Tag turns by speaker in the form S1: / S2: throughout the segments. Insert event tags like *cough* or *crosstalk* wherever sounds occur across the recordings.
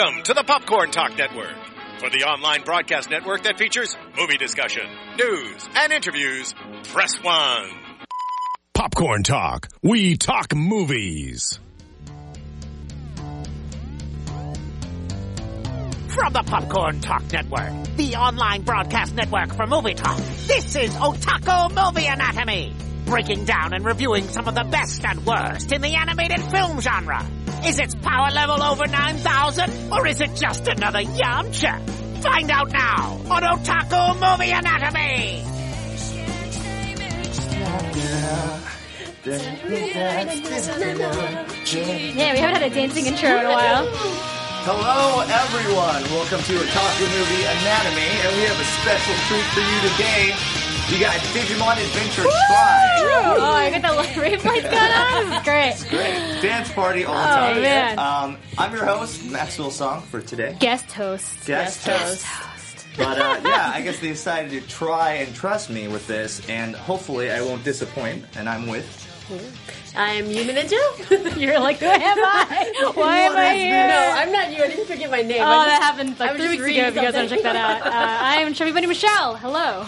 S1: Welcome to the Popcorn Talk Network, for the online broadcast network that features movie discussion, news, and interviews. Press one.
S2: Popcorn Talk. We talk movies.
S3: From the Popcorn Talk Network, the online broadcast network for movie talk, this is Otaku Movie Anatomy, breaking down and reviewing some of the best and worst in the animated film genre. Is its power level over 9,000, or is it just another Yamcha? Find out now on Otaku Movie Anatomy!
S4: Yeah, we haven't had a dancing intro in a while.
S5: Hello, everyone. Welcome to Otaku Movie Anatomy, and we have a special treat for you today. We got Digimon Adventure Tri.
S4: Oh, I got the rave lights going on. *laughs* This is great.
S5: Great dance party all the
S4: Oh,
S5: time.
S4: man.
S5: Um, I'm your host, Maxwell Song, for today.
S4: Guest host.
S5: Guest host. host. But uh, yeah, I guess they decided to try and trust me with this, and hopefully I won't disappoint. And I'm with.
S6: I'm Yume Ninja. *laughs*
S4: You're like, who am I? *laughs* Why am I here?
S6: no, I'm not you. I didn't forget my name.
S4: Oh,
S6: I
S4: that happened like three
S6: just
S4: weeks ago. If you guys want to check that out, uh, I am Chubby Bunny Michelle. Hello.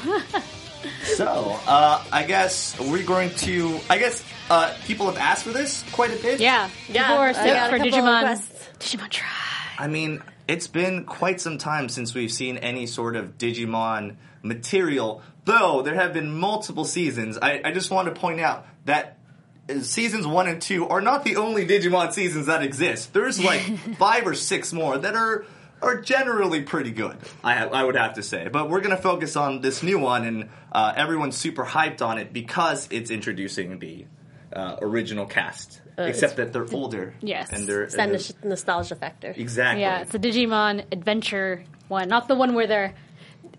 S5: So, uh, I guess we're going to. I guess uh, people have asked for this quite a bit.
S4: yeah,
S6: Yeah,
S4: Before
S6: I
S4: so
S6: got a
S4: for
S6: couple
S4: Digimon.
S6: requests.
S4: Digimon Tri.
S5: I mean, it's been quite some time since we've seen any sort of Digimon material, though there have been multiple seasons. I, I just want to point out that uh, seasons one and two are not the only Digimon seasons that exist. There's like *laughs* five or six more that are are generally pretty good. I ha- I would have to say, but we're gonna focus on this new one, and uh, everyone's super hyped on it because it's introducing the uh, original cast. Except that they're older.
S4: Yes.
S5: and they're
S6: It's that
S5: and
S6: nos- nostalgia factor.
S5: Exactly.
S4: Yeah, it's a Digimon Adventure one, not the one where they're.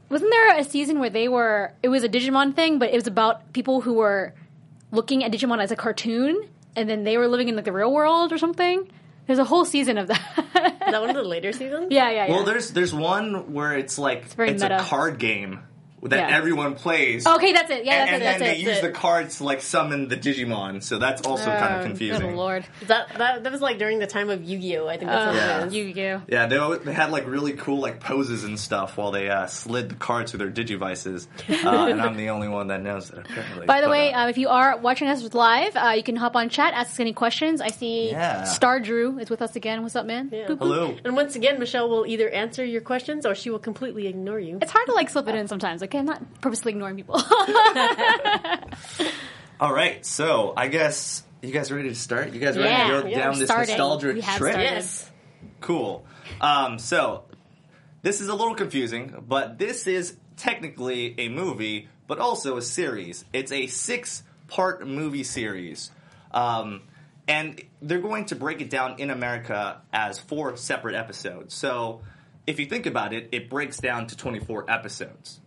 S4: Wasn't there a season where they were? It was a Digimon thing, but it was about people who were looking at Digimon as a cartoon, and then they were living in like the real world or something. There's a whole season of that.
S6: Is that one of the later seasons? *laughs*
S4: yeah, yeah, yeah.
S5: Well, there's there's one where it's like it's,
S4: very
S5: a
S4: meta.
S5: card game that
S4: Yeah.
S5: everyone plays.
S4: okay, that's it. Yeah,
S5: and,
S4: that's
S5: and
S4: it. That's
S5: then
S4: it.
S5: they use the cards to like summon the Digimon, so that's also kind of
S4: Oh,
S5: confusing.
S4: Good lord.
S6: That, that that was like during the time of Yu-Gi-Oh. I think that's what
S5: Yeah.
S6: it is.
S4: You go.
S5: Yeah, they always, they had like really cool like poses and stuff while they uh, slid the cards through their Digivices, *laughs* uh, and I'm the only one that knows that apparently.
S4: By the
S5: But,
S4: way,
S5: uh,
S4: uh, if you are watching us live, uh, you can hop on chat, ask us any questions. I see
S5: Yeah.
S4: Star Drew is with us again. What's up, man?
S6: Yeah.
S4: Boop, boop.
S5: hello.
S6: And once again, Michelle will either answer your questions or she will completely ignore you.
S4: It's hard to like slip it in sometimes. Okay, I'm not purposely ignoring people. *laughs*
S5: All right, so I guess you guys ready to start? You guys ready
S4: Yeah,
S5: to go down this
S4: starting.
S5: nostalgia
S4: We have
S5: trip?
S4: started.
S6: Yes.
S5: Cool. Um, so, this is a little confusing, but this is technically a movie, but also a series. It's a six part movie series. Um, and they're going to break it down in America as four separate episodes. So, if you think about it, it breaks down to 24 episodes.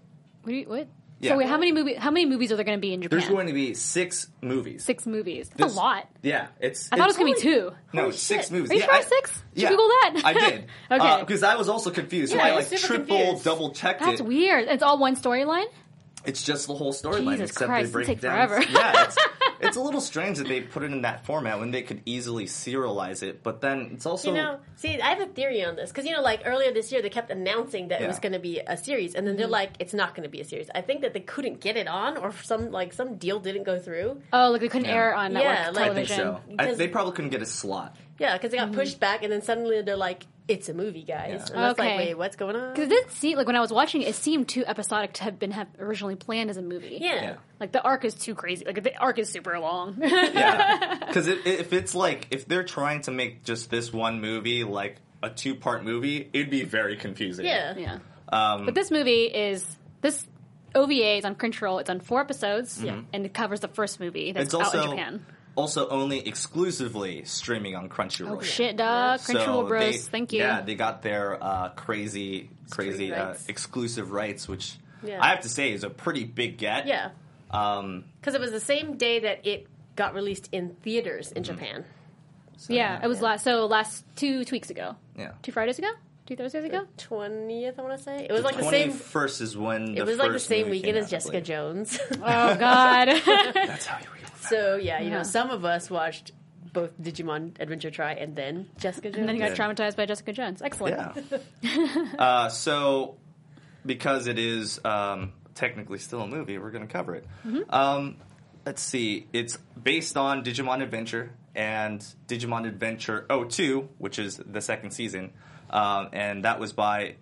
S4: What? do you- what?
S5: Yeah.
S4: So wait, how many movie? How many movies are there going to be in Japan?
S5: There's going to be six movies.
S4: Six movies. That's
S5: This-
S4: a lot.
S5: Yeah, it's.
S4: I thought it was going to be two.
S5: No, it's six movies.
S4: Are you
S5: yeah,
S4: sure
S5: I-
S4: it's six?
S5: Yeah,
S4: you Google that?
S5: I did. *laughs*
S4: Okay.
S5: Uh, because I was also confused. So
S6: Yeah,
S5: I like
S6: super
S5: triple,
S6: confused.
S5: double checked
S4: That's
S5: it.
S4: weird. It's all one storyline.
S5: It's just the whole storyline,
S4: Jesus
S5: except
S4: Christ,
S5: they break
S4: it'd
S5: it
S4: take
S5: down.
S4: forever.
S5: yeah, it's, *laughs* it's a little strange that they put it in that format when they could easily serialize it. But then it's also
S6: You know, see, I have a theory on this because you know, like earlier this year, they kept announcing that it was going to be a series, and then
S4: Mm-hmm.
S6: they're like, "It's not going to be a series." I think that they couldn't get it on, or some like some deal didn't go through.
S4: Oh, like they couldn't air on network
S6: Yeah, like-
S5: I think
S4: television.
S5: so. I, they probably couldn't get a slot.
S6: Yeah, because it got
S4: Mm-hmm.
S6: pushed back, and then suddenly they're like, "It's a movie, guys."
S5: Yeah.
S6: And that's
S4: Okay.
S6: like, wait, what's going on?
S4: Because it did seem like when I was watching it, it seemed too episodic to have been have originally planned as a movie.
S6: Yeah.
S5: Yeah.
S4: Like the arc is too crazy. Like the arc is super long. *laughs*
S5: Yeah, because if it's like if they're trying to make just this one movie like a two part movie, it'd be very confusing.
S6: Yeah.
S4: yeah.
S5: Um,
S4: But this movie is this OVA is on Crunchyroll. It's on four episodes, and it covers the first movie that's
S5: it's
S4: out
S5: also
S4: in Japan.
S5: Also only exclusively streaming on Crunchyroll.
S4: Oh shit, dog!
S5: So
S4: Crunchyroll Bros.
S5: they-
S4: Thank you.
S5: Yeah, they got their uh, crazy, crazy uh,
S6: rights.
S5: exclusive rights, which
S6: Yeah.
S5: I have to say is a pretty big get.
S6: Yeah,
S5: Um,
S6: because it was the same day that it got released in theaters
S5: Mm-hmm.
S6: in Japan.
S5: so,
S4: yeah, it was last so last two two weeks ago,
S5: Yeah.
S4: two Fridays ago, two Thursdays ago.
S6: Twentieth, I want to say it was like the
S5: Twenty
S6: same.
S5: first is when the
S6: It was like the same weekend as Jessica. Jones.
S4: Oh god. *laughs*
S5: That's how you read.
S6: So yeah, you
S4: Yeah.
S6: know, some of us watched both Digimon Adventure Tri and then Jessica Jones.
S4: And then you got
S5: Yeah.
S4: traumatized by Jessica Jones. Excellent.
S5: Yeah. *laughs* uh, so, because it is um, technically still a movie, we're going to cover it. Um, let's see. It's based on Digimon Adventure and Digimon Adventure 02, which is the second season. Um, and that was by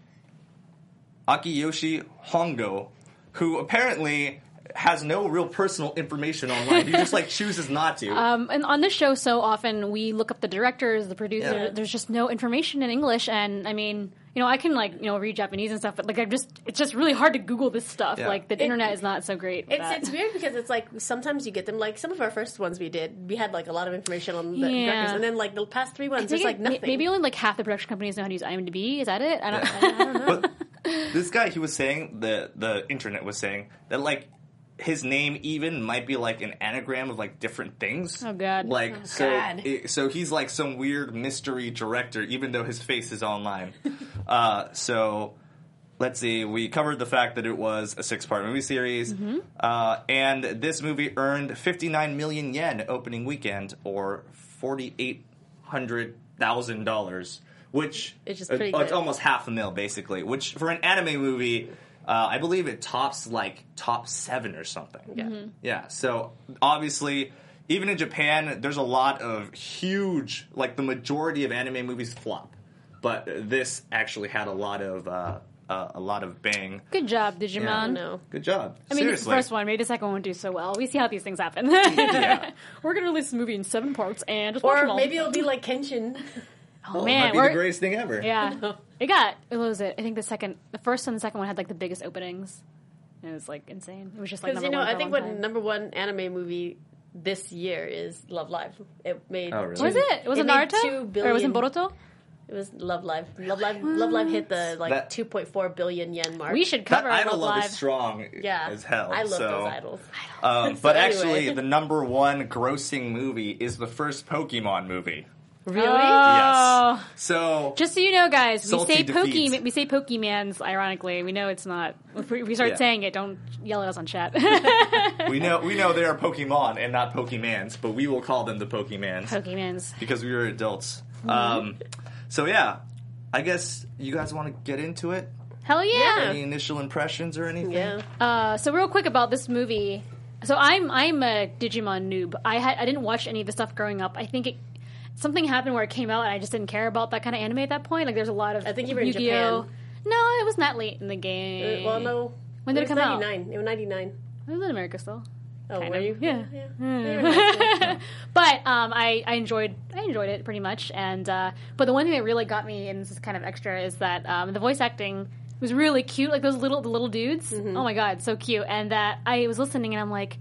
S5: Akiyoshi Hongo, who apparently has no real personal information online. He just like *laughs* chooses not to.
S4: Um, and on this show, so often we look up the directors, the producer.
S5: Yeah.
S4: There's just no information in English, and I mean, you know, I can like you know read Japanese and stuff, but like I'm just it's just really hard to Google this stuff.
S5: Yeah.
S4: Like the internet is not so great.
S6: It's,
S4: that.
S6: it's weird because it's like sometimes you get them like some of our first ones we did we had like a lot of information on the
S4: Yeah.
S6: directors and then like the past three ones
S4: I
S6: there's
S4: think
S6: like nothing
S4: Maybe only like half the production companies know how to use IMDb. Is that it? I don't, I don't know.
S5: but this guy, he was saying the the internet was saying that like his name even might be like an anagram of like different things.
S4: Oh, God.
S5: Like
S6: Oh,
S5: so,
S6: God.
S5: it- so he's like some weird mystery director, even though his face is online. *laughs* uh, so. Let's see. We covered the fact that it was a six-part movie series,
S6: Mm-hmm.
S5: uh, and this movie earned 59 million yen opening weekend, or forty-eight hundred thousand dollars, which
S6: Which is
S5: uh,
S6: pretty
S5: it's almost half a mil, basically. Which for an anime movie, uh, I believe it tops like top seven or something.
S6: Yeah.
S4: Mm-hmm.
S5: Yeah. So obviously, even in Japan, there's a lot of huge, like the majority of anime movies flop, but this actually had a lot of uh, uh, a lot of bang.
S4: Good job,
S5: Yeah.
S4: Digimon.
S6: no
S5: Good job.
S4: I mean, this is the
S5: Seriously.
S4: first one. Maybe the second one won't do so well. We see how these things happen.
S5: Yeah. *laughs*
S4: We're gonna release the movie in seven parts and just watch them
S6: or
S4: all.
S6: maybe it'll be like Kenshin
S4: oh,
S5: Oh,
S4: man,
S5: might be
S4: we're-
S5: the greatest thing ever.
S4: Yeah, *laughs* it got. What was it? I think the second, the first and the second one had like the biggest openings. And It was like insane. It was just like
S6: because
S4: number
S6: you know
S4: one for
S6: I
S4: a
S6: think what
S4: time.
S6: number one anime movie this year is Love Live it made
S5: Oh, really?
S6: two-
S4: was it? Was it,
S6: made
S4: Naruto?
S6: two
S4: or
S6: billion
S4: was it Boruto?
S6: it was Love Live Love Live Love Live hit the like
S5: That-
S6: 2.4 billion yen mark
S4: We should
S5: That
S4: cover
S5: idol
S4: Love
S5: love is strong
S6: yeah
S5: as hell.
S6: I love
S5: so.
S6: those idols *laughs*
S5: Uh, but
S6: anyway.
S5: actually, the number one grossing movie is the first Pokemon movie.
S6: Really
S4: Oh.
S5: Yes. So
S4: Just so you know, guys, we say
S5: defeats.
S4: Poke, we say Pokemans. Ironically, we know it's not. If we, start
S5: Yeah.
S4: saying it, don't yell at us on chat. *laughs*
S5: we know we know they are Pokemon and not Pokemans, but we will call them the Pokemans
S4: Pokemans.
S5: because we are adults.
S4: Mm-hmm.
S5: Um, so yeah, I guess you guys want to get into it.
S4: Hell yeah!
S5: Any initial impressions or anything?
S6: yeah
S4: Uh, so real quick about this movie. So I'm I'm a Digimon noob. I had I didn't watch any of the stuff growing up. I think it something happened where it came out and I just didn't care about that kind of anime at that point. Like there's a lot of
S6: I think you were in
S4: Yu-Gi-Oh.
S6: Japan.
S4: No, it was not late in the game.
S6: Uh, well no
S4: When did it come out?
S6: 99 it was 99
S4: It was in America still.
S6: oh
S4: Kind
S6: were
S4: of.
S6: you
S4: Yeah.
S6: yeah. *laughs* *laughs*
S4: but um, I, I enjoyed I enjoyed it pretty much. And uh, but the one thing that really got me, and this is kind of extra, is that um, the voice acting was really cute. Like those little the little dudes.
S6: Mm-hmm.
S4: Oh my god, so cute. And that I was listening, and I'm like,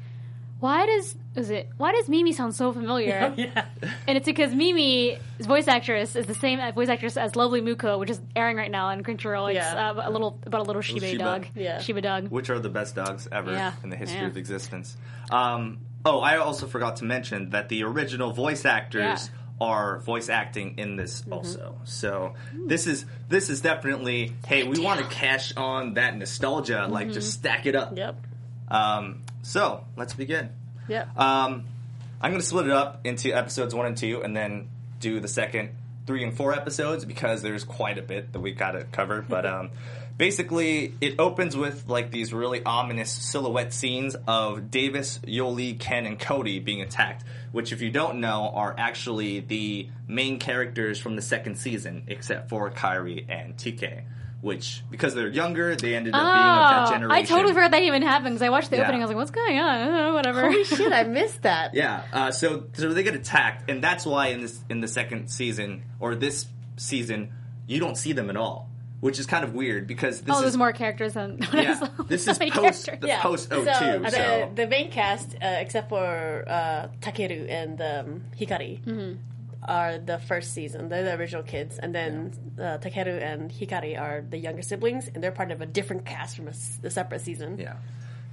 S4: why does is it why does Mimi sound so familiar? *laughs*
S6: yeah
S4: And it's because Mimi's voice actress is the same voice actress as Lovely Muco, which is airing right now on Crunchyroll. It's
S6: Yeah.
S4: uh, a little about a little Shiba,
S5: Shiba.
S4: dog.
S6: Yeah.
S4: Shiba dog.
S5: Which are the best dogs ever
S4: Yeah.
S5: in the history
S4: Yeah.
S5: of existence? Um, oh, I also forgot to mention that the original voice actors
S4: Yeah. Mm-hmm.
S5: are voice acting in this also. So this is this is definitely hey, we want to cash on that nostalgia, like
S4: Mm-hmm.
S5: just stack it up.
S6: yep
S5: Um, so let's begin.
S6: Yep
S5: Um, I'm going to split it up into episodes one and two, and then do the second three and four episodes because there's quite a bit that we've got to cover. *laughs* But um, basically, it opens with like these really ominous silhouette scenes of Davis, Yolei, Ken, and Cody being attacked. Which, if you don't know, are actually the main characters from the second season, except for Kari and TK. Which, because they're younger, they ended up being of that
S4: Oh,
S5: generation.
S4: I totally forgot that even happened because I watched the
S5: Yeah.
S4: opening. I was like, "What's going on?" I don't know, whatever.
S6: holy *laughs* shit I missed that
S5: Yeah, uh, so so they get attacked, and that's why in this in the second season or this season you don't see them at all, which is kind of weird because this
S4: oh,
S5: is
S4: there's more characters than when I
S5: yeah *laughs* this is
S4: many
S5: post
S4: characters.
S5: the
S6: yeah.
S5: post O two.
S6: so,
S5: So,
S6: the, the main cast uh, except for uh, Takeru and um, Hikari
S4: Mm-hmm.
S6: Are the first season they're the original kids and then uh, Takeru and Hikari are the younger siblings and they're part of a different cast from a, a separate season
S5: yeah.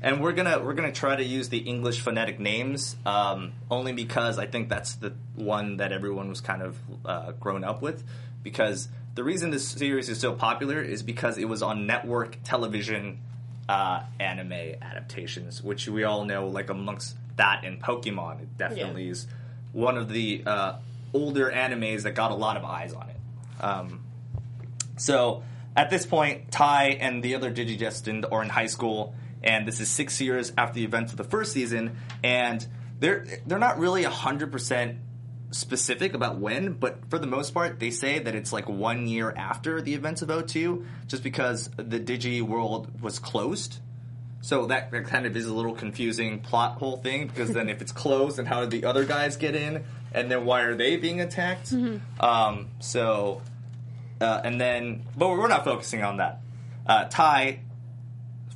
S5: And we're gonna we're gonna try to use the English phonetic names um, only because I think that's the one that everyone was kind of uh, grown up with. Because the reason this series is so popular is because it was on network television uh, anime adaptations, which we all know, like amongst that and Pokemon, it definitely
S6: Yeah.
S5: is one of the uh, older animes that got a lot of eyes on it. Um, so at this point, Tai and the other Digidestined are in high school, and this is six years after the events of the first season, and they're they're not really hundred percent specific about when, but for the most part, they say that it's like one year after the events of O2, just because the Digi world was closed. So that, that kind of is a little confusing plot whole thing because then if it's closed, then how did the other guys get in? And then why are they being attacked? Um, so, uh, and then, but we're not focusing on that. Uh, Tai,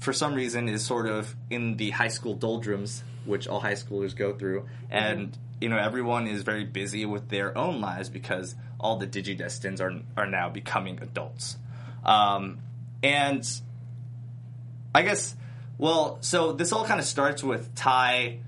S5: for some reason, is sort of in the high school doldrums, which all high schoolers go through, and you know everyone is very busy with their own lives because all the digidestins are are now becoming adults, um, and I guess well, so this all kind of starts with Tai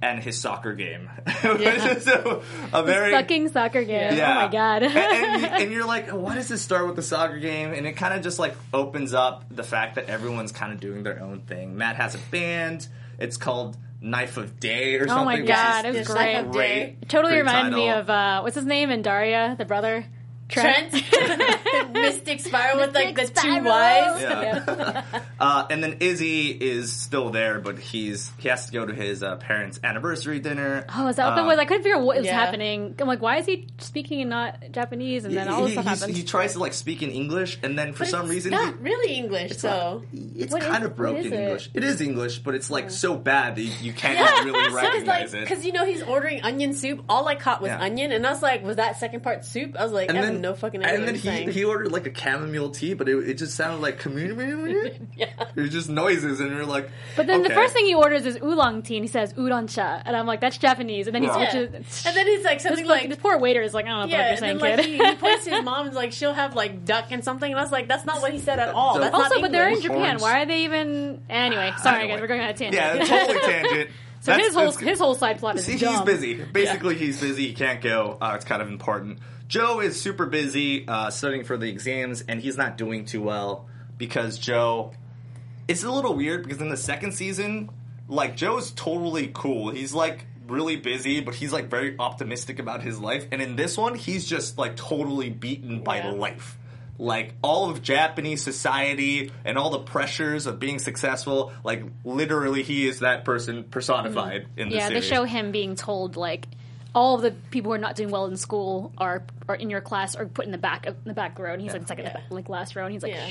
S5: and his soccer game, *laughs* which is *laughs* a, a very
S4: Fucking soccer game.
S5: yeah.
S4: Oh my god.
S5: and, and, you- *laughs* and you're like, why does this start with the soccer game? And it kind of just like opens up the fact that everyone's kind of doing their own thing. Matt has a band. It's called Knife of Day or
S4: oh
S5: something.
S4: my
S5: which
S4: god,
S5: is
S4: it was
S6: Yes,
S4: great.
S6: Knife
S5: great.
S4: Totally
S5: Great
S4: reminded me of uh, what's his name in Daria, the brother.
S6: Trent, *laughs* Mystic Spiral with like the
S4: Mystic
S6: two
S4: Spiral.
S6: Y's.
S5: Yeah. *laughs* uh, and then Izzy is still there, but he's he has to go to his uh, parents' anniversary dinner.
S4: Oh, is that what
S5: Uh,
S4: that was? I couldn't figure out what was
S6: Yeah.
S4: happening. I'm like, why is he speaking in not Japanese? And then all this
S5: he,
S4: stuff happens.
S5: he tries to like speak in English, and then for
S6: But
S5: some
S6: it's
S5: reason
S6: not
S5: he-
S6: really English. so
S5: It's
S4: What is-
S5: kind of broken
S4: is it?
S5: English. It is English, but it's like so bad that you, you can't
S6: yeah,
S5: really *laughs*
S6: so it's like
S5: recognize it.
S6: because you know he's ordering onion soup. All I caught was
S5: Yeah.
S6: onion, and I was like, was that second part soup? I was like, I have no fucking idea.
S5: And then he,
S6: saying.
S5: he ordered like a chamomile tea, but it, it just sounded like community. *laughs*
S6: yeah.
S5: It was just noises, and you're like.
S4: but then the first thing he orders is oolong tea, and he says udon cha, and I'm like, that's Japanese. And then he
S5: Yeah.
S4: switches.
S6: And then he's like
S4: This,
S6: something
S4: like,
S6: like.
S4: this poor waiter is like, I don't know what
S6: yeah,
S4: you're saying,
S6: then like
S4: kid.
S6: he, he points to his *laughs* mom and like she'll have like duck and something, and I was like, that's not what he said at *laughs* all.
S5: So-
S6: That's not
S4: also, but they're in Japan.
S5: Orange.
S4: Why are they even? Anyway, sorry
S5: Anyway.
S4: guys, we're going on a tangent.
S5: Yeah, totally tangent.
S4: so
S5: That's-
S4: his whole his whole side plot is
S5: See, he's busy. Basically, he's busy. He can't go. Uh, it's kind of important. Joe is super busy uh, studying for the exams, and he's not doing too well because Joe. It's a little weird because in the second season, like Joe's totally cool. He's like really busy, but he's like very optimistic about his life. And in this one, he's just like totally beaten by
S6: Yeah.
S5: life. Like all of Japanese society and all the pressures of being successful, like literally, he is that person personified in the
S4: Yeah, they show him being told like all of the people who are not doing well in school are are in your class are put in the back of in the back row, and he's like second
S6: Yeah.
S4: like last row, and he's like,
S6: Yeah.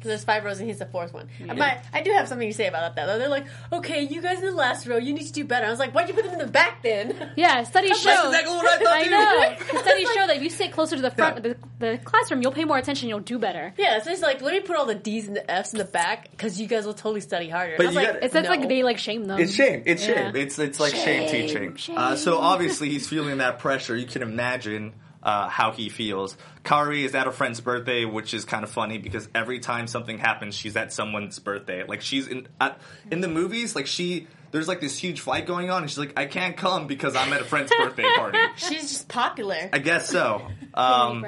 S4: "Shit."
S6: So there's five rows and he's the fourth one. But I do have something to say about that though. They're like, okay, you guys in the last row, you need to do better. I was like, why'd you put them in the back then?
S4: yeah. Studies show.
S5: That's exactly what I thought.
S4: I know. The *laughs* studies show that if you sit closer to the front
S5: Yeah.
S4: of the, the classroom, you'll pay more attention. You'll do better.
S6: Yeah, so it's like, let me put all the D's and the F's in the back because you guys will totally study harder.
S5: But
S6: I was
S5: you
S6: like,
S5: gotta-
S4: It's that's
S6: no.
S4: like they like shame them.
S5: It's shame. It's
S4: Yeah.
S5: shame. It's it's like shame,
S4: Shame,
S5: teaching.
S4: shame.
S5: Uh, so obviously he's feeling that pressure. You can imagine uh, how he feels. Kari is at a friend's birthday, which is kind of funny because every time something happens, she's at someone's birthday. Like she's in at, in the movies, like she. There's like this huge fight going on, and she's like, "I can't come because I'm at a friend's birthday party." *laughs*
S6: She's just popular.
S5: I guess so. Um,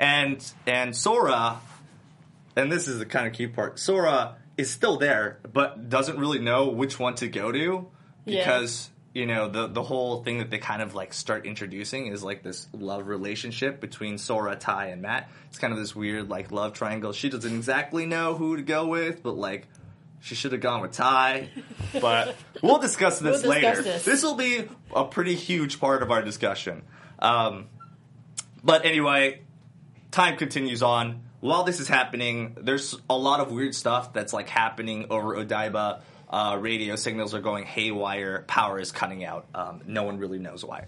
S5: and and Sora, and this is the kind of cute part. Sora is still there, but doesn't really know which one to go to
S6: Yeah.
S5: because you know the the whole thing that they kind of like start introducing is like this love relationship between Sora, Tai, and Matt. It's kind of this weird like love triangle. She doesn't exactly know who to go with, but like. She should have gone with Tai, *laughs* but we'll discuss this
S6: We'll
S5: later.
S6: this.
S5: this will be a pretty huge part of our discussion. Um, but anyway, time continues on. While this is happening, there's a lot of weird stuff that's like happening over Odaiba. Uh, radio signals are going haywire. Power is cutting out. Um, no one really knows why.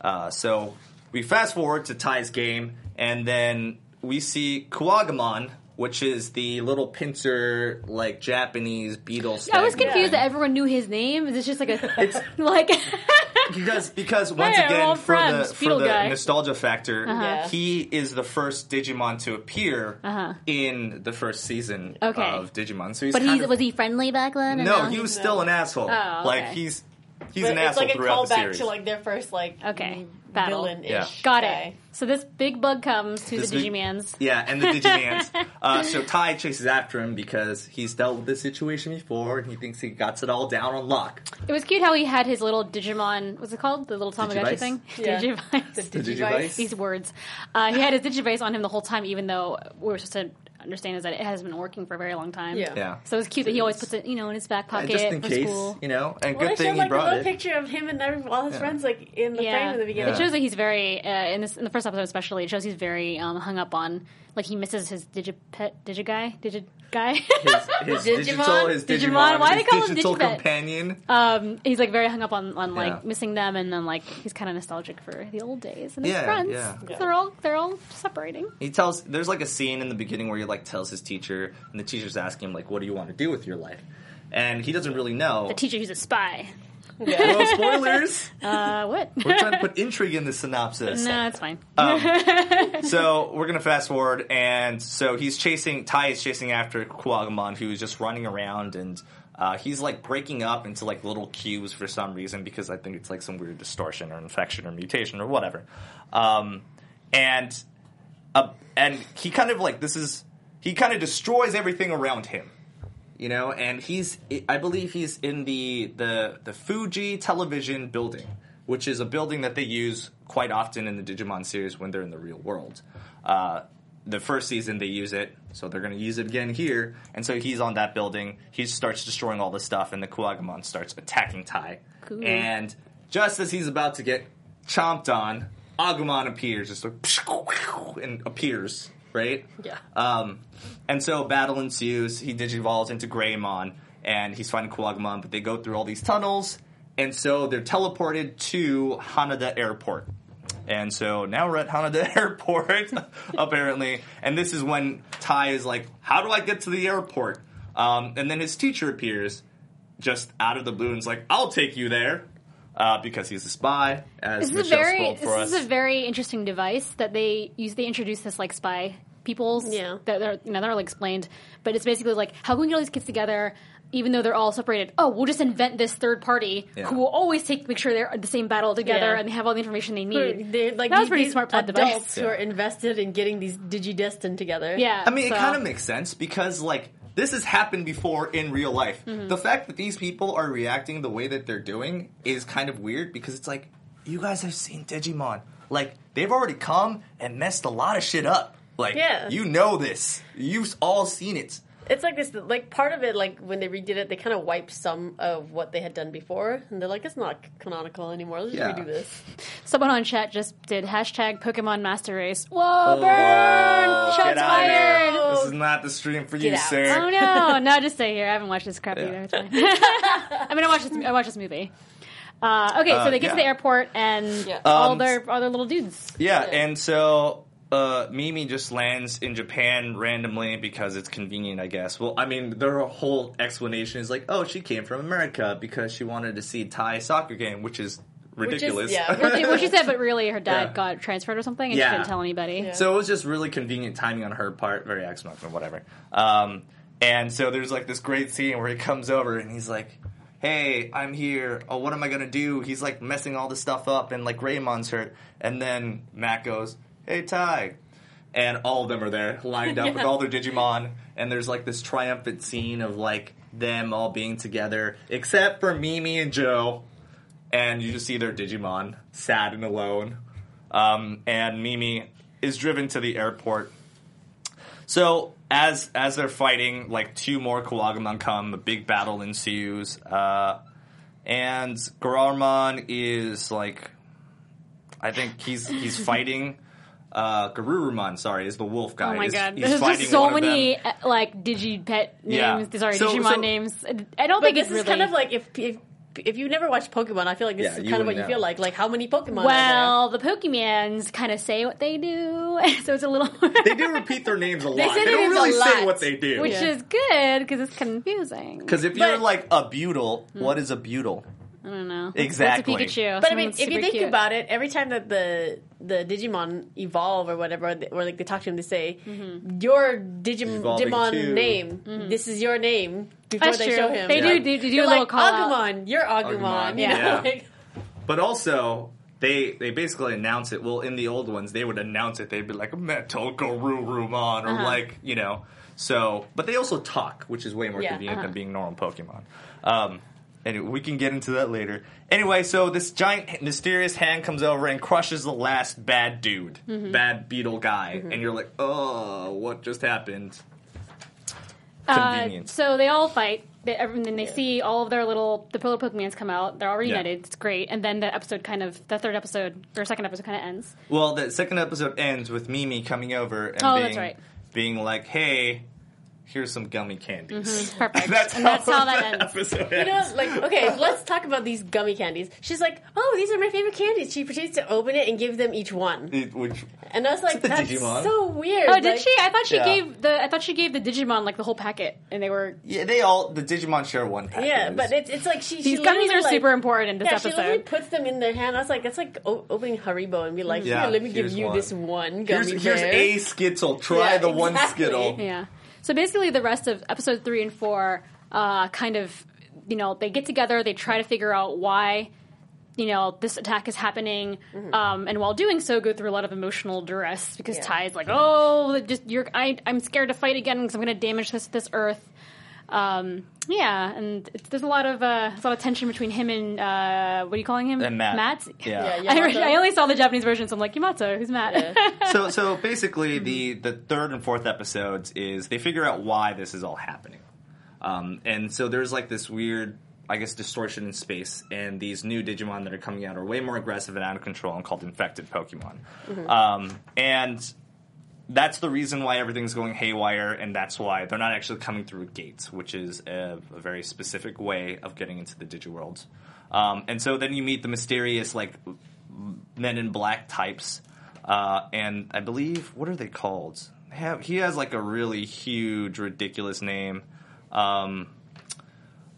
S5: Uh, so we fast forward to Tai's game, and then we see Kuwagamon, which is the little pincer, like Japanese beetle.
S4: I was
S5: stag.
S4: confused that everyone knew his name. Is this just like a *laughs* like? *laughs*
S5: because because *laughs* once
S4: Hey, we're
S5: again
S4: all
S5: for the for
S4: Beetle
S5: the
S4: guy.
S5: nostalgia factor,
S6: Yeah.
S5: he is the first Digimon to appear
S4: Uh-huh.
S5: in the first season
S4: Okay.
S5: of Digimon. So he's
S4: but
S5: kind
S4: he
S5: of,
S4: was he friendly back then? or
S5: no, he was still an asshole.
S4: Oh,
S5: Like
S4: okay.
S5: he's he's
S6: But
S5: an
S6: it's
S5: asshole
S6: like a
S5: throughout the
S6: callback
S5: series.
S6: to like their first like
S4: Okay, battle.
S6: villain-ish
S5: Yeah.
S4: Got
S6: guy.
S4: it. So this big bug comes to
S5: This
S4: the
S5: big-
S4: Digimans.
S5: Yeah, and the Digimans. *laughs* uh, so Tai chases after him because he's dealt with this situation before, and he thinks he got it all down on lock.
S4: It was cute how he had his little Digimon. What's it called? The little Tamagotchi
S5: Digivice?
S4: thing.
S6: Yeah.
S4: Digivice.
S6: The
S5: The
S6: Digivice.
S5: Digivice.
S4: These words. Uh, he had his Digivice on him the whole time, even though we were supposed to understand is that it has been working for a very long time.
S6: Yeah.
S5: Yeah.
S4: So it's cute that he always puts it, you know, in his back
S5: Yeah,
S4: pocket
S5: just in
S4: for
S5: case,
S4: school.
S5: you know, and
S6: Well,
S5: good
S6: they
S5: thing
S6: showed
S5: he
S6: like a
S5: brought
S6: little
S5: it.
S6: picture of him and every, all his
S5: Yeah.
S6: friends like in the
S4: Yeah,
S6: frame in the beginning.
S4: it shows that he's very uh, in this in the first episode especially. It shows he's very um, hung up on like he misses his digipet, digiguy, digiguy.
S5: His, his *laughs* digital,
S6: Digimon?
S5: his
S4: Digimon?
S5: Digimon,
S4: Why
S5: do
S4: they call him
S5: digital
S4: Digipet?
S5: companion.
S4: um, he's like very hung up on on like
S5: Yeah.
S4: missing them, and then like he's kind of nostalgic for the old days and his
S5: Yeah,
S4: friends.
S5: yeah.
S4: 'Cause They're all they're all separating.
S5: He tells there's like a scene in the beginning where he like tells his teacher, and the teacher's asking him like, "What do you want to do with your life?" And he doesn't really know.
S4: The teacher who's a spy.
S5: Well, *laughs* spoilers.
S4: Uh, what?
S5: We're trying to put intrigue in the synopsis.
S4: no, it's fine. *laughs*
S5: So we're gonna fast forward, and so he's chasing. Tai is chasing after Kuwagamon, who's just running around, and uh, he's like breaking up into like little cubes for some reason because I think it's like some weird distortion or infection or mutation or whatever. Um, and uh, and he kind of like this is he kind of destroys everything around him. You know, and he's I believe he's in the the the Fuji television building, which is a building that they use quite often in the Digimon series when they're in the real world. Uh, the first season they use it, so they're going to use it again here. And so he's on that building. He starts destroying all the stuff, and the Kuwagamon starts attacking Tai.
S4: Cool.
S5: And just as he's about to get chomped on, Agumon appears, just like, and appears, right?
S6: Yeah.
S5: Um, and so battle ensues. He digivolves into Greymon, and he's fighting Kuwagamon, but they go through all these tunnels, and so they're teleported to Haneda Airport. And so now we're at Haneda *laughs* Airport, *laughs* apparently, and this is when Tai is like, "How do I get to the airport?" Um, and then his teacher appears, just out of the blue, and is like, "I'll take you there," uh, because he's a spy, as
S4: This is a
S5: Michelle
S4: very
S5: spoke
S4: this
S5: for
S4: is a very interesting device that they use. They introduce this like spy peoples.
S6: Yeah.
S4: that they're you know they're all explained, but it's basically like how can we get all these kids together? Even though they're all separated, oh, we'll just invent this third party
S5: Yeah.
S4: who will always take make sure they're at the same battle together
S6: Yeah.
S4: and they have all the information they need.
S6: They're like
S4: that was
S6: these-
S4: pretty smart plot
S6: adults
S4: device.
S6: who are invested in getting these digidestined together.
S4: Yeah,
S5: I mean,
S4: so-
S5: it kind of makes sense because, like, this has happened before in real life.
S4: Mm-hmm.
S5: The fact that these people are reacting the way that they're doing is kind of weird because it's like, you guys have seen Digimon. Like, they've already come and messed a lot of shit up. Like,
S6: Yeah.
S5: you know this. You've all seen it.
S6: It's like this, like part of it, like when they redid it, they kind of wiped some of what they had done before, and they're like, it's not canonical anymore. Let's
S5: Yeah.
S6: just redo this.
S4: Someone on chat just did hashtag Pokemon Master Race. Whoa, burn! Shots
S5: Get out of here.
S4: fired!
S5: This is not the stream for you,
S6: out.
S5: sir.
S4: Oh no, *laughs* no, just stay here. I haven't watched this crap
S5: Yeah.
S4: either. It's fine. *laughs* I mean, I watched this. I watched this movie. Uh, okay,
S5: Uh,
S4: so they get
S5: yeah.
S4: to the airport and
S6: Yeah.
S4: all
S5: Um,
S4: their all their little dudes.
S5: Yeah,
S6: Yeah.
S5: and so uh, Mimi just lands in Japan randomly because it's convenient, I guess. Well, I mean, their whole explanation is like, oh, she came from America because she wanted to see Tai soccer game, which is ridiculous.
S6: yeah. *laughs*
S4: What she, what she said, but really her dad
S5: Yeah.
S4: got transferred or something, and
S5: Yeah.
S4: she didn't tell anybody.
S6: Yeah.
S5: So it was just really convenient timing on her part, very X Men or whatever. Um, and so there's like this great scene where he comes over and he's like, "Hey, I'm here. Oh, what am I gonna do?" He's like messing all this stuff up, and like Greymon's hurt. And then Matt goes, "Hey, Tai," and all of them are there, lined up with *laughs* all their Digimon. And there's like this triumphant scene of like them all being together, except for Mimi and Joe. And you just see their Digimon sad and alone. Um, and Mimi is driven to the airport. So as as they're fighting, like two more Kuwagamon come, a big battle ensues, uh, and Garurumon is like, I think he's he's *laughs* fighting. Uh, Garurumon, sorry, is the wolf guy.
S4: Oh my
S5: He's-
S4: god,
S5: he's
S4: there's just so
S5: one of them.
S4: many uh, like digi pet
S5: Yeah.
S4: names. Sorry,
S5: So-
S4: Digimon
S5: so-
S4: names. I don't think
S6: this
S4: it's
S6: is
S4: really
S6: kind of like if if if you never watched Pokemon, I feel like this
S5: Yeah,
S6: is kind of what
S5: wouldn't
S6: you feel like. Like how many Pokemon? are
S4: well, the Pokemons kind of say what they do, *laughs* so it's a little. *laughs*
S5: They do repeat their names a lot.
S4: They say
S5: They,
S4: their
S5: don't
S4: names a
S5: really say what they do.
S4: which
S6: Yeah.
S4: is good because it's confusing.
S5: Because if
S6: But-
S5: you're like a butyl,
S4: Hmm.
S5: what is a butyl?
S4: I don't know.
S5: Exactly.
S4: What's a Pikachu?
S6: But I mean, if you think
S4: cute.
S6: about it, every time that the the Digimon evolve or whatever, or, they- like they talk to him, they say,
S4: Mm-hmm.
S6: "Your Digim-
S5: Evolving
S6: Digimon
S5: too."
S6: name. This is your name." Before
S4: That's
S6: they
S4: true.
S6: show him,
S4: They
S5: do-
S4: they do
S6: They're
S4: a little
S6: like,
S4: call out.
S6: Agumon, you're Agumon.
S5: Agumon, *laughs*
S6: You know,
S5: yeah.
S6: like,
S5: But also, they they basically announce it. Well, in the old ones, they would announce it. They'd be like Metal Garurumon, or
S6: Uh-huh.
S5: like you know. So, but they also talk, which is way more
S6: Yeah,
S5: convenient
S6: uh-huh.
S5: than being normal Pokemon. Um, and we can get into that later. Anyway, so this giant mysterious hand comes over and crushes the last bad dude,
S6: Mm-hmm.
S5: bad beetle guy, and you're like, oh, what just happened?
S4: Uh,
S5: Convenient.
S4: so they all fight. They, and then they see all of their little the pillar Pokemons come out. They're all reunited. It's great. And then the episode kind of the third episode or second episode kind of ends.
S5: Well, the second episode ends with Mimi coming over and
S4: Oh,
S5: being,
S4: right.
S5: being like, "Hey, here's some gummy candies." Mm-hmm. *laughs*
S4: Perfect.
S5: that's,
S4: and that's how that ends.
S5: episode
S6: You know, like okay, let's talk about these gummy candies. She's like, "Oh, these are my favorite candies." She proceeds to open it and give them each one,
S5: It- which
S6: and I was like, "That's
S5: Digimon.
S6: so weird."
S4: Oh, did
S6: Like,
S4: she? I thought she
S5: Yeah.
S4: gave the I thought she gave the Digimon like the whole packet, and they were
S5: yeah, they all the Digimon share one pack.
S6: Yeah, but it's it's like she.
S4: these
S6: she
S4: gummies are
S6: like-
S4: super important in this
S6: Yeah, she literally puts them in their hand. I was like, that's like o- opening Haribo and be like,
S5: Yeah,
S6: here, let me give you
S5: one.
S6: this one
S5: here's,
S6: gummy
S5: here's
S6: bear.
S5: a Skittle. Try
S6: Yeah,
S5: the one. Skittle.
S4: Yeah. So basically, the rest of episode three and four, uh, kind of, you know, they get together, they try to figure out why, you know, this attack is happening, um, and while doing so, go through a lot of emotional duress because
S6: Yeah.
S4: is like, "Oh, just you're, I, I'm scared to fight again because I'm going to damage this this Earth." Um, yeah, and it's, there's a lot of uh, there's a lot of tension between him and uh, what are you calling him?
S5: And Matt.
S4: Matt.
S5: Yeah.
S6: Yeah,
S4: I, I only saw the Japanese version, so I'm like Yamato. Who's Matt? *laughs*
S5: so so basically the the third and fourth episodes is they figure out why this is all happening um, and so there's like this weird i guess distortion in space and these new digimon that are coming out are way more aggressive and out of control and called infected pokemon um, and that's the reason why everything's going haywire, and that's why they're not actually coming through gates, which is a, a very specific way of getting into the Digiworld. Um, and so then you meet the mysterious, like, men in black types, uh, and I believe, what are they called? Have, he has, like, a really huge, ridiculous name. Um,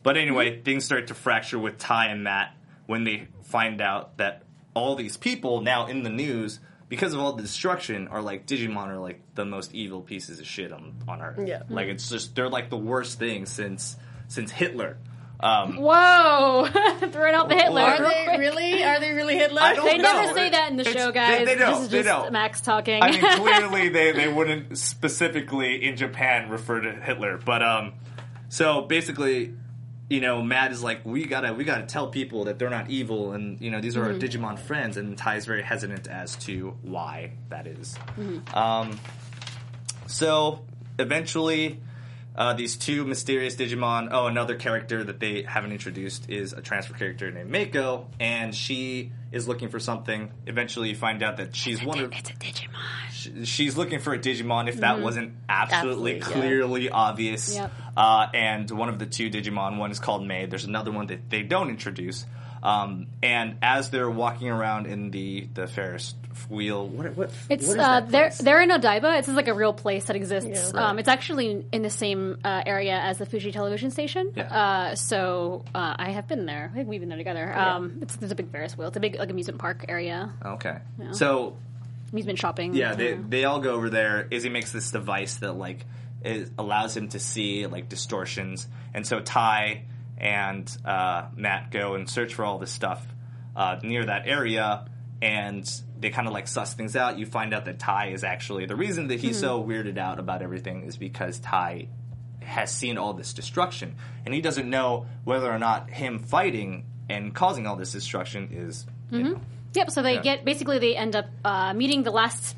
S5: but anyway, things start to fracture with Tai and Matt when they find out that all these people now in the news, because of all the destruction, are like Digimon are like the most evil pieces of shit on on Earth.
S6: Yeah.
S5: like it's just they're like the worst thing since since Hitler. Um,
S4: Whoa! *laughs* Throwing out the Hitler.
S6: Are they
S4: quick.
S6: really? Are they really Hitler?
S5: I don't
S4: They
S5: know.
S4: never say that in the
S5: It's-
S4: show,
S5: they-
S4: guys.
S5: they don't,
S4: This is
S5: they
S4: just
S5: don't.
S4: Max talking.
S5: I mean, *laughs* clearly they, they wouldn't specifically in Japan refer to Hitler, but um, so basically, you know, Matt is like, we gotta we gotta tell people that they're not evil, and you know these are our Digimon friends, and Tai is very hesitant as to why that is. Um, so eventually. Uh, these two mysterious Digimon. Oh, another character that they haven't introduced is a transfer character named Mako, and she is looking for something. Eventually, you find out that she's one of
S4: it's a Digimon.
S5: sh- she's looking for a Digimon if that wasn't absolutely,
S6: Absolutely, yeah.
S5: clearly obvious.
S4: Yep.
S5: Uh, and one of the two Digimon, one is called May. There's another one that they don't introduce. Um, and as they're walking around in the the Ferris wheel, what what
S4: It's
S5: what is
S4: uh,
S5: that
S4: they're they're in Odaiba. It's just like a real place that exists.
S6: Yeah.
S4: um, it's actually in the same uh, area as the Fuji Television Station.
S5: Yeah.
S4: Uh, so uh, I have been there. I think we've been there together. Um, it's there's a big Ferris wheel. It's a big like amusement park area,
S5: okay. So
S4: amusement shopping.
S5: Yeah, they, they all go over there. Izzy makes this device that like it allows him to see like distortions, and so Tai and uh, Matt go and search for all this stuff uh, near that area, and they kind of like suss things out. You find out that Tai is actually the reason that he's so weirded out about everything is because Tai has seen all this destruction, and he doesn't know whether or not him fighting and causing all this destruction is.
S4: Yep. So they
S5: Yeah.
S4: get basically they end up uh, meeting the last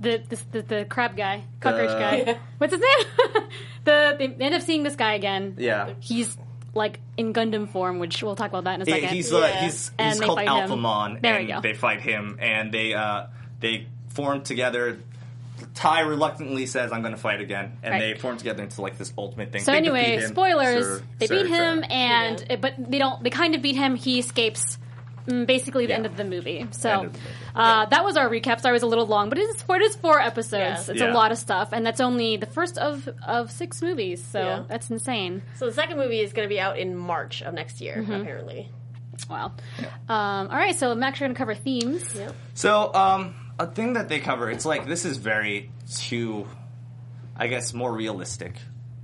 S4: the the, the, the crab guy, cockroach
S5: Uh,
S4: guy. What's his name? *laughs* the they end up seeing this guy again.
S5: Yeah.
S4: He's like in Gundam form, which we'll talk about that in a
S5: Yeah,
S4: second.
S5: he's uh,
S6: Yeah.
S5: he's
S4: And
S5: he's
S4: they
S5: called
S4: fight him.
S5: Alphamon,
S4: There we
S5: and
S4: go.
S5: they fight him, and they uh, they form together. Tai reluctantly says, "I'm going to fight again," and
S4: Right.
S5: they form together into like this ultimate thing.
S4: So
S5: They
S4: anyway,
S5: defeat him.
S4: spoilers.
S5: Sir-
S4: they
S5: Sir
S4: beat him,
S5: Trevor.
S4: and
S6: Yeah.
S4: but they don't. They kind of beat him. He escapes. Mm, Basically, the
S5: Yeah.
S4: end of the movie. So
S5: the movie.
S4: uh, that was our recap. Sorry, it was a little long, but it is four, it is four episodes.
S6: Yeah.
S4: It's
S5: Yeah.
S4: a lot of stuff, and that's only the first of of six movies. So
S6: Yeah.
S4: that's insane.
S6: So the second movie is going to be out in March of next year,
S4: Mm-hmm.
S6: apparently.
S4: Wow. Um, all right, so Max, you're going to cover themes.
S6: Yep.
S5: So, um, a thing that they cover, it's like this is very too, I guess, more realistic.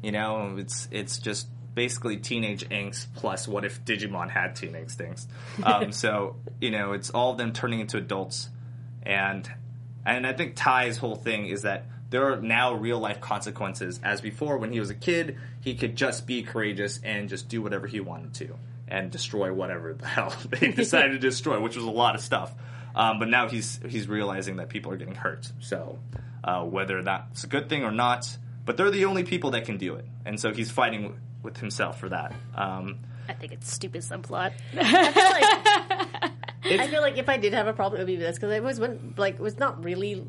S5: You know, it's it's just basically teenage angst plus what if Digimon had teen instincts. *laughs* Um, so you know, it's all of them turning into adults, and and I think Tai's whole thing is that there are now real life consequences. As before, when he was a kid, he could just be courageous and just do whatever he wanted to and destroy whatever the hell *laughs* they *laughs* decided to destroy, which was a lot of stuff. Um, but now he's he's realizing that people are getting hurt. So uh, whether that's a good thing or not, but they're the only people that can do it, and so he's fighting with himself for that. Um,
S4: I think it's stupid subplot. *laughs*
S6: I feel like if I did have a problem, it would be this because it was when, like it was not really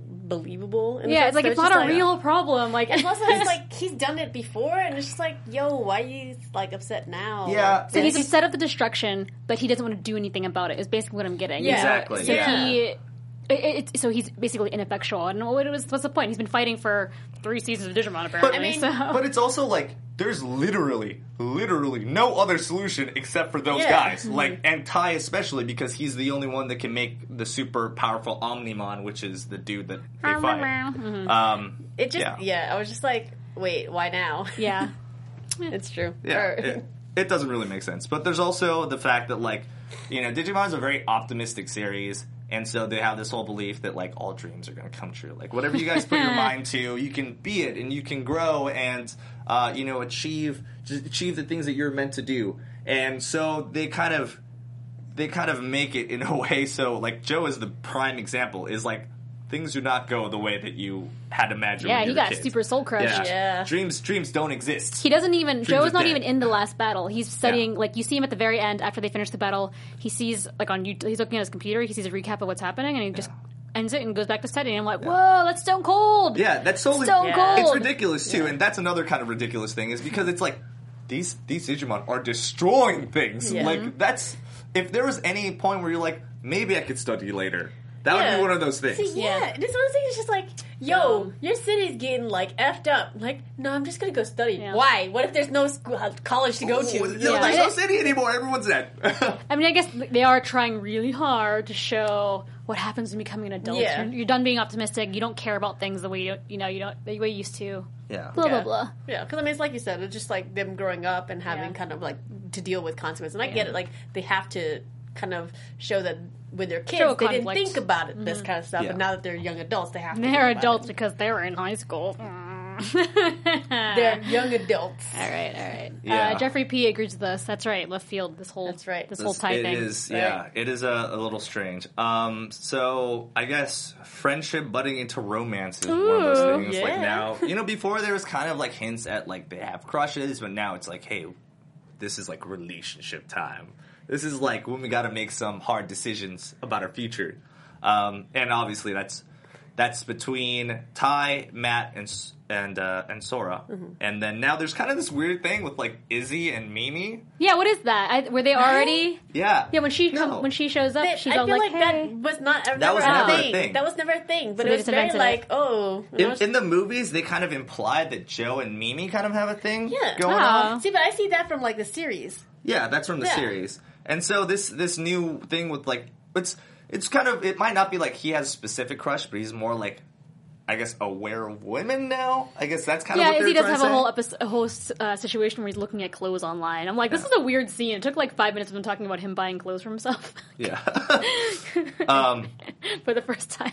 S6: believable. in
S4: yeah, it's like
S6: so
S4: it's not a
S6: like-
S4: real problem. Like,
S6: And plus, it's *laughs* like he's done it before, and it's just like, yo, why are you like upset now?
S5: Yeah.
S4: so he's upset at the destruction, but he doesn't want to do anything about it. Is basically what I'm getting.
S6: Yeah.
S5: Exactly,
S4: So
S5: yeah.
S4: he. It, it, so he's basically ineffectual. I don't know what was. What's the point? He's been fighting for three seasons of Digimon, apparently.
S5: But,
S6: mean,
S4: so.
S5: but it's also like there's literally, literally no other solution except for those
S6: Yeah.
S5: guys. Like and Tai especially because he's the only one that can make the super powerful Omnimon, which is the dude that they fight. Um,
S6: It just,
S5: Yeah.
S6: yeah. I was just like, wait, why now? *laughs*
S4: yeah.
S6: it's true.
S5: yeah,
S6: Or-
S5: it, it doesn't really make sense. But there's also the fact that like, you know, Digimon is a very optimistic series. And so they have this whole belief that like all dreams are going to come true. Like whatever you guys put your *laughs* mind to, you can be it, and you can grow, and uh, you know achieve achieve the things that you're meant to do. And so they kind of they kind of make it in a *laughs* way so like Joe is the prime example is like things do not go the way that you had imagined.
S4: Yeah,
S5: when
S4: he
S5: you were
S4: got
S5: kids.
S4: super soul crushed.
S6: Yeah.
S5: Dreams dreams don't exist.
S4: He doesn't even. Joe
S5: are
S4: is not
S5: dead.
S4: even in the last battle. He's studying.
S5: Yeah.
S4: Like you see him at the very end after they finish the battle. He sees like on YouTube. He's looking at his computer. He sees a recap of what's happening, and he just ends it and goes back to studying. I'm like, whoa, that's Stone Cold.
S5: Yeah, that's totally
S4: Stone Cold.
S5: It's ridiculous too, and that's another kind of ridiculous thing is because it's like these these Digimon are destroying things.
S6: Yeah.
S5: Like that's if there was any point where you're like, maybe I could study later. That would be one of those things.
S6: See, yeah.
S4: Yeah.
S6: This one thing is just like, yo, your city's getting like effed up. Like, no, I'm just gonna go study.
S4: Yeah.
S6: Why? What if there's no school, uh, college to go
S5: Ooh,
S6: to?
S5: no,
S4: Yeah.
S5: There's no city anymore. Everyone's dead. *laughs*
S4: I mean, I guess they are trying really hard to show what happens when becoming an adult.
S6: Yeah.
S4: You're, you're done being optimistic. You don't care about things the way you you know you don't the way you used to.
S5: yeah.
S4: Blah
S6: Yeah.
S4: blah blah.
S6: Yeah, because I mean, it's like you said, it's just like them growing up and having
S4: Yeah.
S6: kind of like to deal with consequences. And I get it, like they have to kind of show that with their kids, they didn't think about it, this kind of stuff.
S5: Yeah.
S6: But now that they're young adults, they have to.
S4: They're adults
S6: it.
S4: because they were in high school.
S6: They're *laughs* young adults.
S4: All right, all right.
S5: Yeah.
S4: Uh, Jeffrey P agrees with us. That's right. Left field. This whole
S6: That's right.
S4: This whole
S5: This-
S4: tie
S5: it
S4: thing.
S5: is, yeah, it is a, a little strange. Um, so I guess friendship budding into romance is one of those
S4: Ooh,
S5: things. Like now, *laughs* you know, before there was kind of like hints at like they have crushes, but now it's like, hey, this is like relationship time. This is like when we got to make some hard decisions about our future, um, and obviously that's that's between Tai, Matt, and and uh, and Sora,
S6: Mm-hmm.
S5: and then now there's kind of this weird thing with like Izzy and Mimi.
S4: Yeah. What is that? I, were they already?
S5: Yeah,
S4: Yeah. When she
S5: No.
S4: come, when she shows up,
S6: They-
S4: she's
S6: I
S4: all
S6: feel
S4: like,
S6: like,
S4: "Hey."
S6: that was not
S5: That
S6: never
S5: was
S6: a
S5: never a
S6: thing.
S5: thing.
S6: That was never a thing. But
S4: So
S6: it was
S4: just
S6: very like,
S4: it.
S6: oh,
S5: In,
S6: was-
S5: in the movies, they kind of implied that Joe and Mimi kind of have a thing
S6: Yeah.
S5: going
S4: Oh.
S5: on.
S6: see, but I see that from like the series.
S5: Yeah, that's from the
S6: Yeah.
S5: series. And so this this new thing with like it's it's kind of it might not be like he has a specific crush, but he's more like I guess aware of women now. I guess that's kind of
S4: Yeah, he does have a whole episode, a whole uh, situation where he's looking at clothes online. I'm like, this is a weird scene. It took like five minutes of him talking about him buying clothes for himself *laughs*
S5: Yeah. *laughs* um,
S4: for the first time.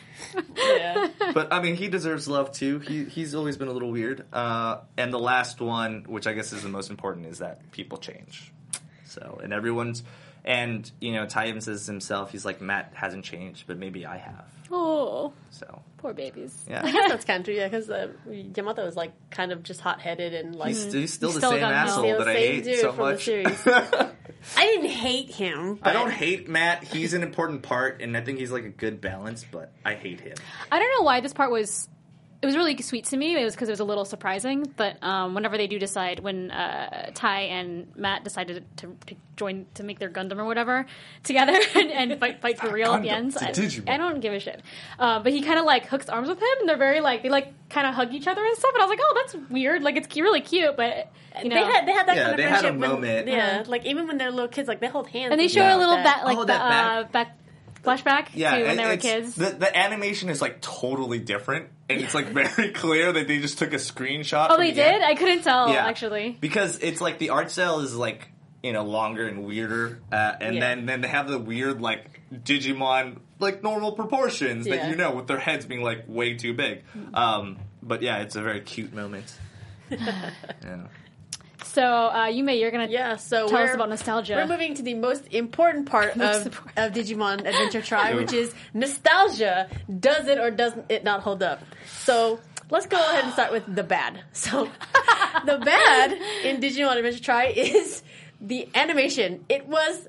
S6: Yeah.
S5: but I mean, he deserves love too. He he's always been a little weird. Uh, and the last one, which I guess is the most important, is that people change. So and everyone's and you know Tai even says himself, he's like Matt hasn't changed, but maybe I have.
S4: oh,
S5: So
S4: poor babies.
S5: Yeah, I
S6: guess *laughs* that's kind of true, yeah, because uh, Yamato was like kind of just hot headed and like.
S5: he's, he's still
S4: He's
S5: the
S4: still
S5: same asshole that I hate so much. *laughs*
S6: I didn't hate him.
S5: I don't hate Matt. He's an important part, and I think he's like a good balance. But I hate him.
S4: I don't know why this part was. It was really sweet to me. It was because it was a little surprising. But um, whenever they do decide, when uh, Tai and Matt decided to, to join to make their Gundam or whatever together *laughs* and, and fight fight for real at the end,
S5: it's a
S4: I,
S5: Digimon.
S4: I don't give a shit. Uh, but he kind of like hooks arms with him, and they're very like they like kind of hug each other and stuff. And I was like, oh, that's weird. Like it's really cute, but you know.
S6: they had they had that
S5: Yeah,
S6: kind of
S5: they had a
S6: friendship when-
S5: moment.
S6: yeah, like even when they're little kids, like they hold hands.
S4: and they show
S5: Yeah.
S4: a little
S6: That-
S4: back, like
S5: oh,
S4: the,
S5: that
S4: uh, back flashback
S5: Yeah,
S4: to when they were kids.
S5: The, the animation is like totally different, and it's like very *laughs* clear that they just took a screenshot.
S4: oh, they
S5: the
S4: did.
S5: an-
S4: I couldn't tell
S5: Yeah.
S4: actually.
S5: because it's like the art style is like you know longer and weirder, uh, and
S6: Yeah.
S5: then then they have the weird like Digimon like normal proportions that you know with their heads being like way too big. Um, but yeah, it's a very cute moment. *laughs* yeah.
S4: So, uh, Yume, you're gonna
S6: Yeah, so
S4: tell us about nostalgia.
S6: We're moving to the most important part *laughs*
S4: Most
S6: of,
S4: important.
S6: of Digimon Adventure Tri, which is nostalgia. Does it or doesn't it not hold up? So let's go ahead and start with the bad. So *laughs* the bad in Digimon Adventure Tri is the animation. It was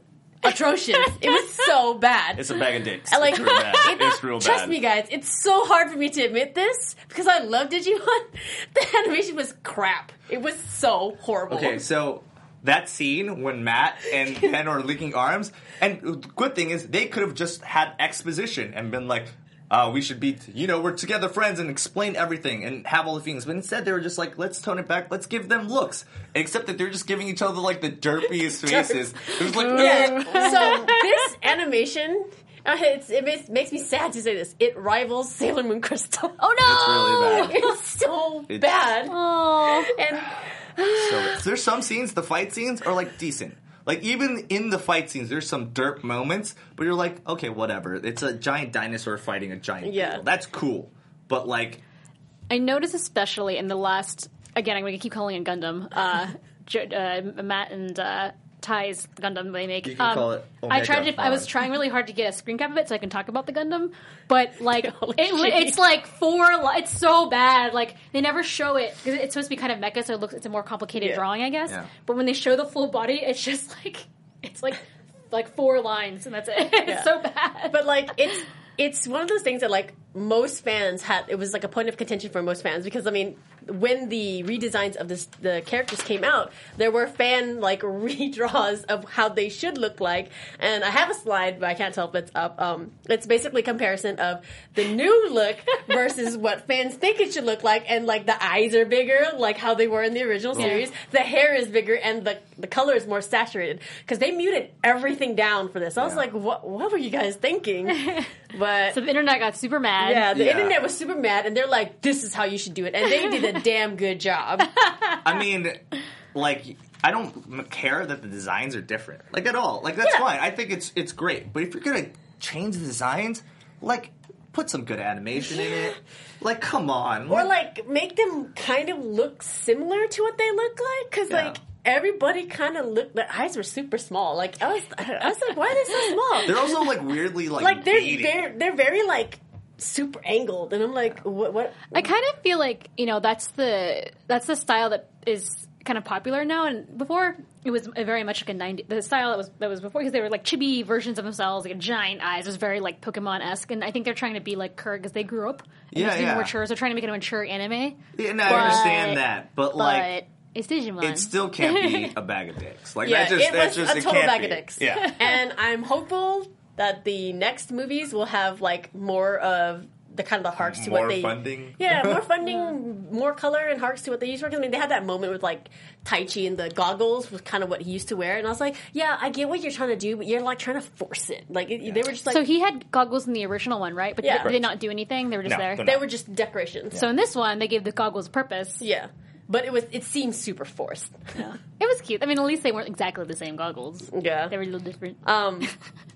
S6: atrocious. it was so bad.
S5: It's a bag of dicks.
S6: I like
S5: it's real bad.
S6: it-
S5: it's real
S6: Trust
S5: bad.
S6: me, guys. It's so hard for me to admit this because I love Digimon. *laughs* The animation was crap. It was so horrible.
S5: Okay, so that scene when Matt and *laughs* Ken are linking arms, and the good thing is they could have just had exposition and been like, uh, we should be, you know, we're together friends and explain everything and have all the feelings. But instead, they were just like, let's tone it back, let's give them looks. Except that they're just giving each other like the derpiest *laughs* faces. It was like, *laughs*
S6: Yeah. so this animation, uh, it's, it makes, makes me sad to say this. It rivals Sailor Moon Crystal.
S4: oh no!
S5: It's really bad. *laughs*
S6: It's so
S5: It's-
S6: bad.
S4: Oh,
S6: And
S5: So there's some scenes, the fight scenes are like decent. Like even in the fight scenes, there's some derp moments, but you're like, okay, whatever. It's a giant dinosaur fighting a giant
S6: Yeah.
S5: beetle. That's cool. But like,
S4: I noticed especially in the last. Again, I'm going to keep calling it Gundam. Uh, J- uh, Matt and uh, Tai's Gundam they make. Um,
S5: You can call it
S4: I tried.
S5: Omega
S4: To, I was trying really hard to get a screen cap of it so I can talk about the Gundam, but like *laughs* it, it's like four. It's so bad. Like they never show it because it's supposed to be kind of mecha, so it looks it's a more complicated
S6: Yeah.
S4: drawing, I guess.
S5: Yeah.
S4: But when they show the full body, it's just like it's like like four lines and that's it. *laughs* it's
S6: Yeah.
S4: so bad.
S6: but like it's it's one of those things that like most fans had it was like a point of contention for most fans because I mean when the redesigns of this the characters came out there were fan like *laughs* redraws of how they should look like. And I have a slide but I can't tell if it's up. Um it's basically a comparison of the new look *laughs* versus what fans think it should look like. And like the eyes are bigger like how they were in the original series. The hair is bigger and the the color is more saturated. Because they muted everything down for this. I was
S5: Yeah.
S6: like what what were you guys thinking? *laughs* But
S4: so the internet got super mad.
S6: Yeah, the
S5: Yeah.
S6: internet was super mad, and they're like, "This is how you should do it," and they did a damn good job. *laughs*
S5: I mean, like, I don't m- care that the designs are different, like at all. Like that's
S6: Yeah.
S5: fine. I think it's it's great. But if you're gonna change the designs, like, put some good animation in it. *laughs* Like, come on.
S6: or like make them kind of look similar to what they look like, because
S5: Yeah.
S6: like everybody kind of looked. Their eyes were super small. Like I was, I was like, why are they so small?
S5: they're also like weirdly like
S6: like they're
S5: beady.
S6: they're they're very like super angled, and I'm like, what? what?
S4: I kind of feel like you know that's the that's the style that is kind of popular now. And before it was very much like a ninety the style that was that was before because they were like chibi versions of themselves, like giant eyes. It was very like Pokemon esque, and I think they're trying to be like Kurt because they grew up. And
S5: Yeah,
S4: it's even
S5: yeah.
S4: more mature. So they're trying to make it a mature anime.
S5: Yeah, and I understand that, but,
S4: But
S5: like,
S4: it's Digimon.
S5: it still can't be a bag of dicks. Like *laughs*
S6: Yeah,
S5: that just
S6: it
S5: that's
S6: was
S5: just
S6: a
S5: it
S6: total
S5: can't
S6: bag
S5: be.
S6: of dicks.
S5: Yeah. *laughs*
S6: and I'm hopeful that the next movies will have like more of the kind of the harks to
S5: More
S6: what they
S5: funding. *laughs*
S6: Yeah, more *laughs* funding, more color and harks to what they used to. I mean, they had that moment with like Taichi and the goggles was kind of what he used to wear, and I was like, yeah, I get what you're trying to do, but you're like trying to force it. Like it, they were just like
S4: so he had goggles in the original one, right? But
S6: Yeah.
S4: they did not do anything. They were just
S5: No,
S4: there.
S5: they're
S6: were just decorations.
S4: So in this one, they gave the goggles a purpose.
S6: yeah, but it was it seemed super forced.
S4: It was cute. I mean, at least they weren't exactly the same goggles.
S6: Yeah.
S4: They were a little different.
S6: Um, *laughs*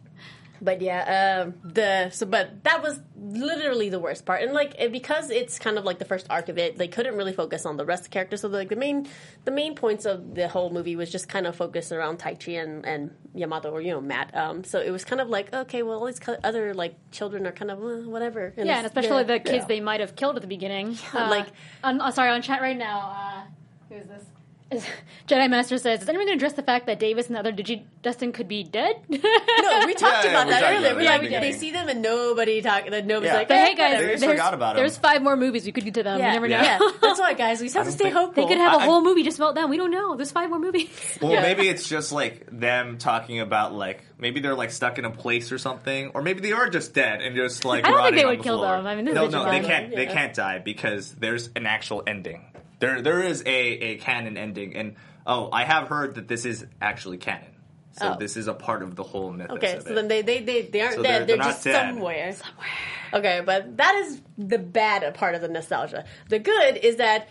S6: but yeah, um, the so but that was literally the worst part, and like it, because it's kind of like the first arc of it, they couldn't really focus on the rest of the characters. So like the main the main points of the whole movie was just kind of focused around Taichi and and Yamato or you know Matt. Um, so it was kind of like okay, well all these co- other like children are kind of uh, whatever.
S4: Yeah, and especially
S6: yeah.
S4: the kids
S5: Yeah.
S4: they might have killed at the beginning. *laughs* Uh,
S6: like-
S4: on, oh, sorry, on chat right now. Uh, who is this? *laughs* Jedi Master says, "Is anyone going to address the fact that Davis and the other Digi Dustin could be dead?" *laughs*
S6: No, we talked
S5: Yeah,
S6: about
S5: we
S6: that
S5: talked
S6: earlier.
S5: about
S6: We're
S5: it
S6: like,
S5: at
S6: they see them and nobody talk. That nobody's
S5: Yeah.
S6: like,
S4: But
S6: eh,
S4: hey, guys.
S5: They just
S4: there's,
S5: forgot about 'em.
S4: there's five more movies we could do to them.
S6: Yeah.
S4: You never know.
S6: Yeah, that's why, guys. We just have to stay
S5: think-
S6: hopeful.
S4: They could have a
S5: I-
S4: whole movie just about them. We don't know. There's five more movies.
S5: Well,
S6: Yeah.
S5: maybe it's just like them talking about like maybe they're like stuck in a place or something, or maybe they are just dead and just like.
S4: I don't think they would
S5: the
S4: kill
S5: floor.
S4: them. I mean,
S5: no, no, they can't. They can't die because there's an actual ending. There, there is a a canon ending, and oh, I have heard that this is actually canon. So
S6: Oh.
S5: this is a part of the whole myth.
S6: Okay,
S5: of
S6: so
S5: it.
S6: then they they they, they aren't
S5: So
S6: dead.
S5: they're-
S6: They're,
S5: they're
S6: just
S5: dead.
S6: somewhere. Somewhere. Okay, but that is the bad part of the nostalgia. The good is that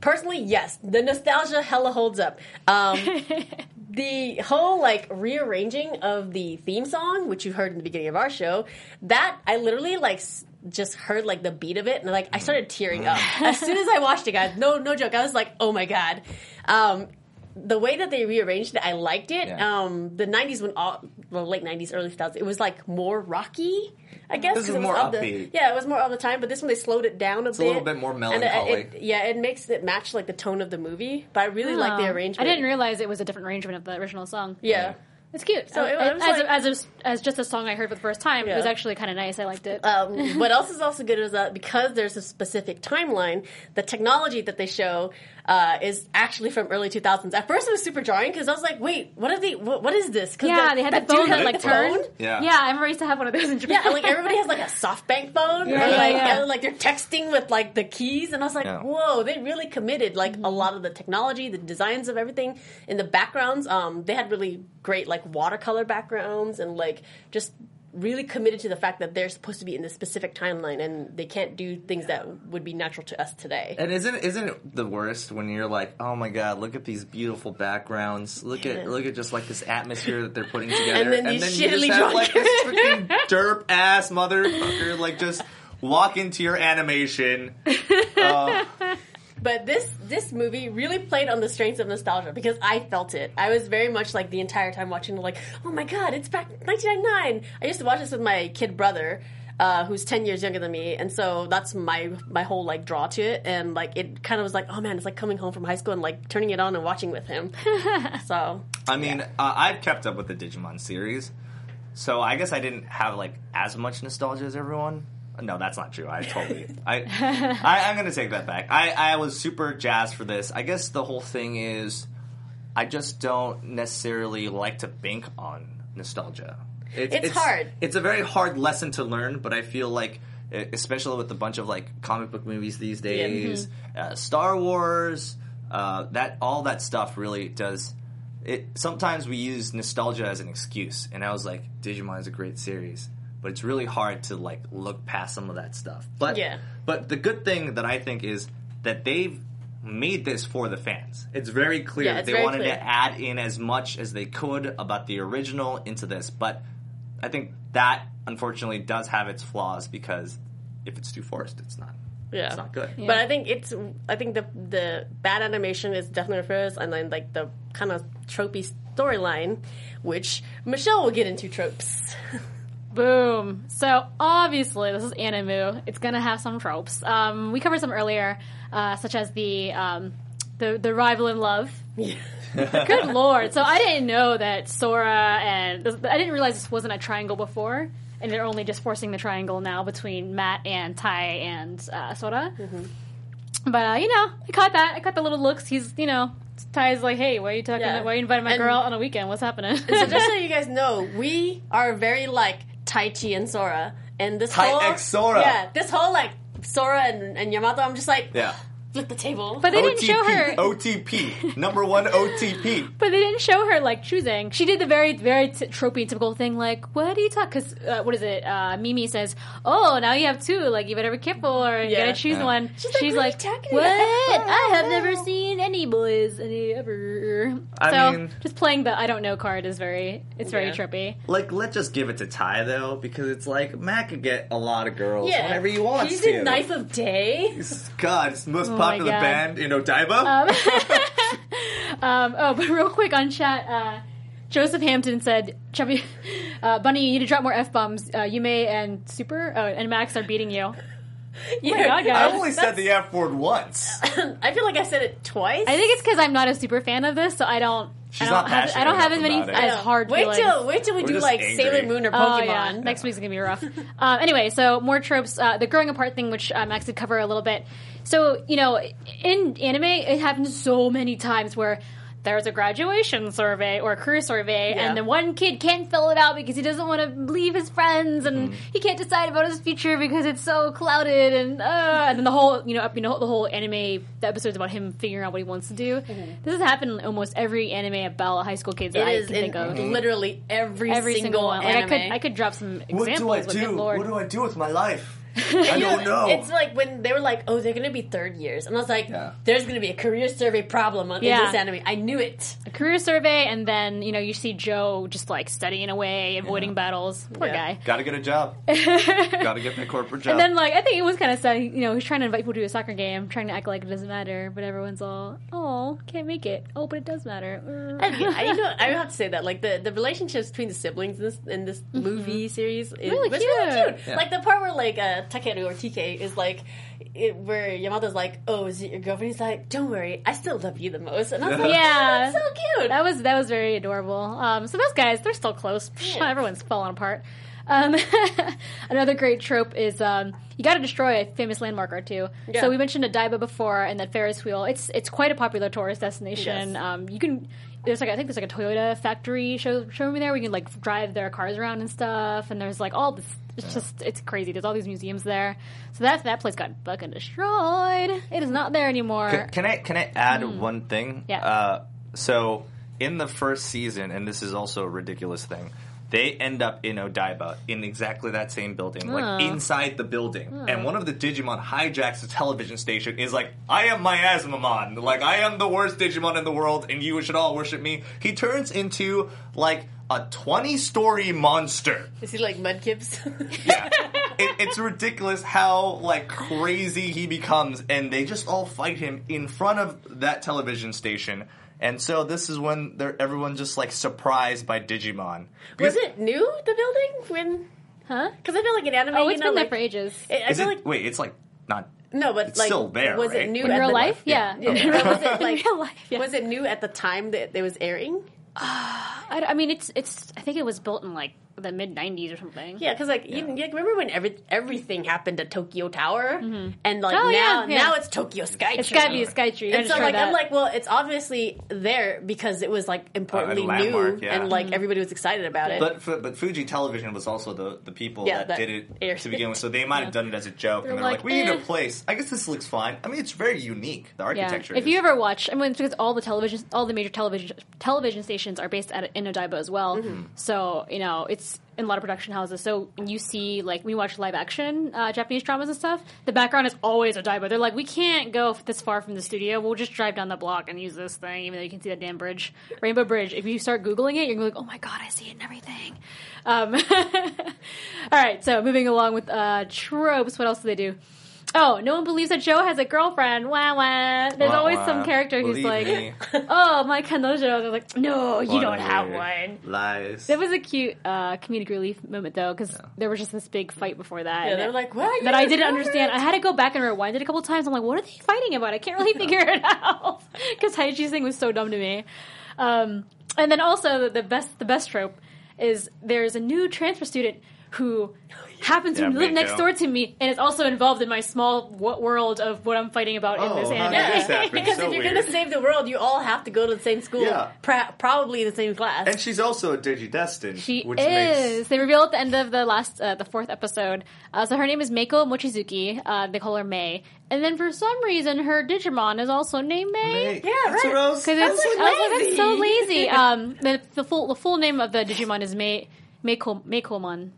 S6: personally, yes, the nostalgia hella holds up. Um, *laughs* the whole like rearranging of the theme song, which you heard in the beginning of our show, that I literally like s- just heard like the beat of it and like I started tearing up as soon as I watched it, guys. No, no joke. I was like, oh my god. Um, the way that they rearranged it, I liked it.
S5: Yeah.
S6: Um, the '90s when all well, late '90s, early 2000s, it was like more rocky. I guess
S5: This is
S6: 'cause it was
S5: more
S6: of the-
S5: upbeat.
S6: yeah, it was more all the time. But this one they slowed it down a
S5: a
S6: bit.
S5: little bit more
S6: And
S5: melancholy.
S6: it- it- yeah, it makes it match like the tone of the movie. But I really like the
S4: Oh.
S6: arrangement.
S4: I didn't realize it was a different arrangement of the original song.
S6: Yeah.
S4: It's cute.
S6: So it- it was
S4: as,
S6: like-
S4: a, as, a, as just a song I heard for the first time, it was actually kind of nice. I liked it.
S6: Um, *laughs* what else is also good is that because there's a specific timeline, the technology that they show uh, is actually from early 2000s. At first, it was super jarring because I was like, "Wait, what are they? What, what is this?" 'Cause
S4: yeah,
S6: the-
S4: they had the phone that like
S6: a phone.
S4: turned.
S5: Yeah.
S4: yeah. I remember I used to have one of those in Japan.
S6: Yeah, like everybody has like a *laughs* SoftBank phone,
S4: Yeah,
S6: or
S4: yeah,
S6: like
S4: yeah.
S6: uh, like they're texting with like the keys, and I was like,
S5: Yeah.
S6: whoa, they really committed like a lot of the technology, the designs of everything in the backgrounds. Um, they had really great like watercolor backgrounds and like just really committed to the fact that they're supposed to be in this specific timeline and they can't do things that would be natural to us today.
S5: And isn't isn't it the worst when you're like, oh my god, look at these beautiful backgrounds, look
S6: Yeah.
S5: at look at just like this atmosphere that they're putting *laughs* together,
S6: And then you
S5: just have like this freaking *laughs* derp ass motherfucker like just walk into your animation. *laughs* Uh,
S6: But this this movie really played on the strengths of nostalgia because I felt it. I was very much like the entire time watching, like, oh my god, it's back 1999. I used to watch this with my kid brother, uh, who's 10 years younger than me, and so that's my my whole like draw to it. And like it kind of was like, oh man, it's like coming home from high school and like turning it on and watching with him. *laughs* so
S5: I mean, uh, I've kept up with the Digimon series, so I guess I didn't have like as much nostalgia as everyone. No, that's not true. I totally. *laughs* I, I I'm gonna take that back. I I was super jazzed for this. I guess the whole thing is, I just don't necessarily like to bank on nostalgia.
S6: It's hard.
S5: It's a very hard lesson to learn, but I feel like, especially with a bunch of like comic book movies these days, uh, Star Wars, uh, that all that stuff really does. It sometimes we use nostalgia as an excuse, and I was like, Digimon is a great series, but it's really hard to like look past some of that stuff. But
S6: Yeah.
S5: but the good thing that I think is that they've made this for the fans. It's very clear
S6: Yeah,
S5: that
S6: it's
S5: they
S6: very
S5: wanted
S6: clear.
S5: to add in as much as they could about the original into this, but I think that unfortunately does have its flaws because if it's too forced, it's not.
S6: yeah,
S5: It's not good.
S6: But I think it's I think the the bad animation is definitely first, and then like the kind of tropey storyline, which Michelle will get into tropes. *laughs*
S4: Boom. So obviously, this is Animu. It's gonna have some tropes. Um, we covered some earlier, uh, such as the um, the the rival in love. *laughs* Good lord! So I didn't know that Sora and I didn't realize this wasn't a triangle before, and they're only just forcing the triangle now between Matt and Tai and uh, Sora. But uh, you know, I caught that. I caught the little looks. He's you know, Tai's like, hey, why are you talking?
S6: Yeah.
S4: Why are you inviting my
S6: And-
S4: girl out on a weekend? What's happening?
S6: so just *laughs* so you guys know, we are very like Taichi and Sora, and this
S5: Tai
S6: whole
S5: X Sora.
S6: yeah, this whole like Sora and, and Yamato, I'm just like
S5: Yeah.
S6: Flip the table.
S4: but they didn't show her.
S5: OTP, number one OTP. *laughs*
S4: But they didn't show her like choosing. She did the very, very t- tropey, typical thing. Like, what do you talk? Because uh, what is it? Uh, Mimi says, "Oh, now you have two. Like, you better be careful, or you
S6: Yeah.
S4: gotta choose
S5: Yeah.
S4: one."
S6: She's
S4: She's,
S6: like,
S4: like,
S6: "What are
S4: "What? I have never seen any boys any ever."
S5: I
S4: so
S5: mean-
S4: just playing the "I don't know" card is very, it's very
S6: Yeah.
S4: trippy.
S5: Like, let's just give it to Tai though, because it's like Matt could get a lot of girls
S6: yeah,
S5: whenever he wants
S6: He's
S5: to.
S6: in Knife of Day.
S5: God, it's the most
S4: my
S5: popular
S4: God.
S5: band in Odaiba. *laughs*
S4: Um, oh, but real quick on chat, uh, Joseph Hampton said, "Chubby, uh, Bunny, you need to drop more f bombs. Uh, Yume and Super uh, and Max are beating you."
S6: Yeah, *laughs*
S4: my God, guys.
S5: I only said the F word once. *laughs*
S6: I feel like I said it twice.
S4: I think it's because I'm not a super fan of this, so I don't.
S5: She's
S4: I don't
S5: not
S4: have. I don't have as many
S5: it.
S4: as hard.
S6: Wait
S4: feelings.
S6: till wait till we
S5: We're
S6: do like
S5: angry.
S6: Sailor Moon or
S4: Oh
S6: Pokemon.
S4: yeah, next week's gonna be rough. um, anyway, so more tropes. Uh, the growing apart thing, which uh, Max did cover a little bit. So you know, in anime, it happens so many times where there's a graduation survey or a career survey,
S6: Yeah.
S4: and the one kid can't fill it out because he doesn't want to leave his friends, and he can't decide about his future because it's so clouded, and uh, and then the whole you know up- you know the whole anime the episodes about him figuring out what he wants to do. This has happened in almost every anime about high school kids that
S6: It
S4: I can
S6: in
S4: think of
S6: literally every,
S4: every single, one. Like I
S6: anime.
S4: could, I could drop some examples.
S5: What do I do?
S4: Lord.
S5: What do I do with my life? I *laughs* don't know.
S6: It's like when they were like, "Oh, they're gonna be third years," and I was like,
S5: Yeah.
S6: "There's gonna be a career survey problem on
S4: Yeah.
S6: this anime." I knew it.
S4: a career survey, and then you know you see Joe just like studying away, avoiding battles. Poor
S6: Yeah.
S4: guy.
S5: Gotta get a job. *laughs* Gotta get my corporate job.
S4: And then like I think it was kind of sad. You know, he's trying to invite people to a soccer game, trying to act like it doesn't matter, but everyone's all, "Oh, can't make it." Oh, but it does matter.
S6: And, yeah, you know, I have to say that like the, the relationships between the siblings in this in this movie series is
S4: Mm-hmm. Really
S6: was really
S4: cute.
S6: cute.
S5: Yeah.
S6: Like the part where like uh, Takeru or TK is like. It, where Yamato's like, "Oh, is it your girlfriend?" He's like, "Don't worry, I still love you the most." And I was like,
S4: Yeah.
S6: "Yeah, that's so cute."
S4: That was that was very adorable. Um, so those guys, they're still close. *laughs*
S6: Yeah.
S4: Everyone's falling apart. Um, *laughs* another great trope is um, you got to destroy a famous landmark or two.
S6: Yeah.
S4: So we mentioned Odaiba before, and that Ferris wheel. It's it's quite a popular tourist destination.
S6: Yes.
S4: Um, you can there's like I think there's like a Toyota factory show showing me there. We can like drive their cars around and stuff. And there's like all this. It's just it's crazy. There's all these museums there. So that that place got fucking destroyed. It is not there anymore.
S5: Can, can I can I add one thing?
S4: Yeah.
S5: Uh, so in the first season, and this is also a ridiculous thing, they end up in Odaiba in exactly that same building,
S4: Oh.
S5: like inside the building. And one of the Digimon hijacks the television station. Is like, I am Myotismon. Like I am the worst Digimon in the world, and you should all worship me. He turns into like a twenty-story monster.
S6: Is he like Mudkips?
S5: Yeah. *laughs* it, it's ridiculous how like crazy he becomes, and they just all fight him in front of that television station. And so this is when they're everyone just like surprised by Digimon.
S6: was it new the building when?
S4: Huh?
S6: Because I feel like in anime,
S4: Oh,
S6: you
S4: it's
S6: know,
S4: been there
S6: like,
S4: for ages.
S6: I I
S5: Is
S6: feel
S5: it?
S6: like
S5: wait, it's like not.
S6: no, but
S5: it's
S6: like
S5: still there,
S6: Was
S5: right?
S6: it new
S4: In real life? Yeah.
S6: Yeah. *laughs* was it like *laughs*
S4: real life, yeah.
S6: was it new at the time that it was airing? *sighs*
S4: I, I mean, it's it's. I think it was built in like the mid '90s or something.
S6: Yeah, because like you, you remember when every, everything happened at Tokyo Tower, and like
S4: Oh,
S6: now
S4: yeah, yeah.
S6: now it's Tokyo Sky.
S4: It's gotta be a Sky Tree. You
S6: And so
S4: try
S6: like I'm like, well, it's obviously there because it was like importantly new,
S5: landmark, yeah.
S6: and like everybody was excited about it.
S5: But but Fuji Television was also the, the people
S6: Yeah,
S5: that,
S6: that
S5: did it
S6: aired
S5: to begin with, so they might have done it as a joke,
S4: They're
S5: and they're like,
S4: like,
S5: "We need
S4: eh.
S5: a place." I guess this looks fine. I mean, it's very unique. The
S4: Yeah.
S5: architecture.
S4: If
S5: is.
S4: you ever watch, I mean, it's because all the television, all the major television television stations are based at in Odaiba as well.
S5: Mm-hmm.
S4: So you know, it's in a lot of production houses. So you see like we watch live action uh, Japanese dramas and stuff, the background is always Odaiba. They're like, we can't go this far from the studio. We'll just drive down the block and use this thing, even though you can see that damn bridge, Rainbow Bridge. If you start googling it, you're gonna be like, oh my god, I see it and everything. Um, *laughs* all right, so moving along with uh, tropes. What else do they do? Oh, no one believes that Joe has a girlfriend. Wah wah. There's
S5: Wah,
S4: always
S5: wah.
S4: some character who's
S5: Believe
S4: like,
S5: me. *laughs*
S4: "Oh, my kanojo." They're like, "No, you don't have one."
S5: lies.
S4: That was a cute uh, comedic relief moment though, because there was just this big fight before that.
S6: yeah,
S4: and
S6: they're
S4: it-
S6: like, "What?"
S4: that I didn't understand. I had to go back and rewind it a couple times. I'm like, what are they fighting about? I can't really *laughs* figure it out *laughs* because Taichi's thing was so dumb to me. Um, and then also the, the best the best trope is there's a new transfer student who happens
S5: Yeah,
S4: to live next door to me and is also involved in my small world of what I'm fighting about in
S5: Oh,
S4: this anime.
S5: did
S6: because *laughs*
S5: So
S6: if you're gonna save the world, you all have to go to the same school.
S5: Yeah.
S6: pra- probably the same class.
S5: and she's also a DigiDestined.
S4: She
S5: which
S4: is.
S5: Makes,
S4: They reveal at the end of the last, uh, the fourth episode. Uh, so her name is Meiko Mochizuki. Uh, they call her May. And then for some reason, her Digimon is also named May.
S6: Yeah,
S5: That's
S6: right.
S5: what I was-
S4: Because it's, was like, that's so
S6: lazy. *laughs*
S4: Um, the, the full the full name of the Digimon is May Meiko Meicoomon.